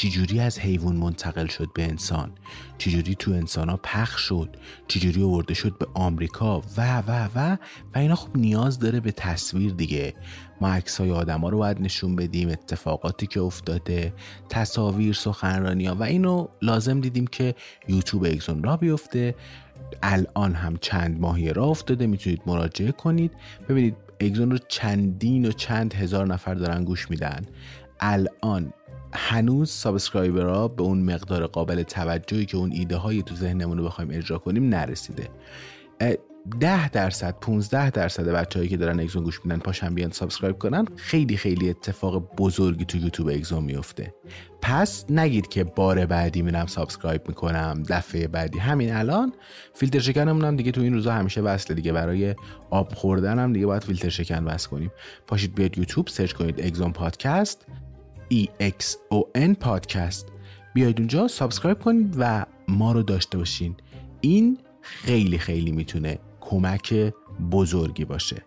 چجوری از حیوان منتقل شد به انسان؟ چجوری تو انسان ها پخ شد؟ چجوری آورده شد به آمریکا؟ و و و و اینا خب نیاز داره به تصویر دیگه. ما عکس های آدم ها رو باید نشون بدیم اتفاقاتی که افتاده تصاویر سخنرانی ها. و اینو لازم دیدیم که یوتیوب اگزون راه بیفته. الان هم چند ماهی راه افتاده. می‌تونید مراجعه کنید. ببینید اگزون رو چندین و چند هزار نفر دارن گوش میدن. الان هنوز subscriber ها به اون مقدار قابل توجهی که اون ایده های تو ذهنمون رو بخوایم اجرا کنیم نرسیده. ده درصد 15 درصد بچه‌هایی که دارن اگزون گوش میدن پاشن بیان subscribe کنن خیلی خیلی اتفاق بزرگی تو یوتیوب اگزون میفته. پس نگید که بار بعدی میرم subscribe می‌کنم دفعه بعدی. همین الان فیلتر شکنمون هم دیگه تو این روزا همیشه وصله دیگه. برای آب خوردن هم دیگه باید فیلتر شکن وصل کنیم. پاشید بیاید یوتیوب search کنید اگزون پادکست. EXON پادکست بیاید اونجا subscribe کنید و ما رو داشته باشین. این خیلی خیلی می‌تونه کمک بزرگی باشه.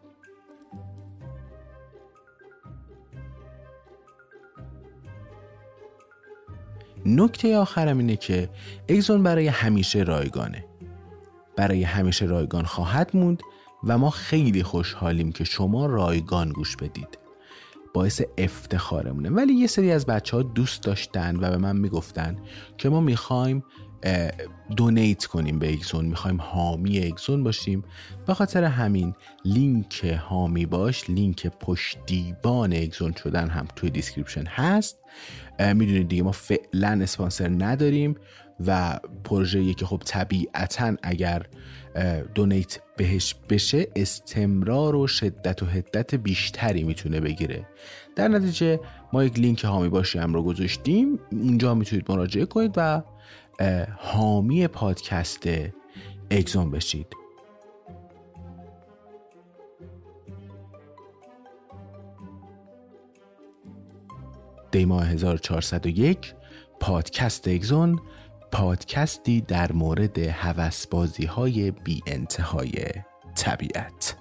نکته آخرم اینه که اگزون برای همیشه رایگانه. برای همیشه رایگان خواهد موند و ما خیلی خوشحالیم که شما رایگان گوش بدید. باعث افتخارمونه. ولی یه سری از بچه ها دوست داشتن و به من می‌گفتن که ما می‌خوایم donate کنیم به اگزون می‌خوایم حامی اگزون باشیم. به خاطر همین لینک حامی باش لینک پشتیبان اگزون شدن هم توی description هست. می‌دونید دیگه ما فعلا اسپانسر نداریم و پروژه که خب طبیعتا اگر دونیت بهش بشه استمرار و شدت و حدت بیشتری می‌تونه بگیره. در نتیجه ما یک لینک حامی هم رو گذاشتیم. اونجا می‌تونید مراجعه کنید و حامی پادکست اگزون بشید. دیما 1401 پادکست اگزون پادکستی در مورد هوسبازی های بی طبیعت.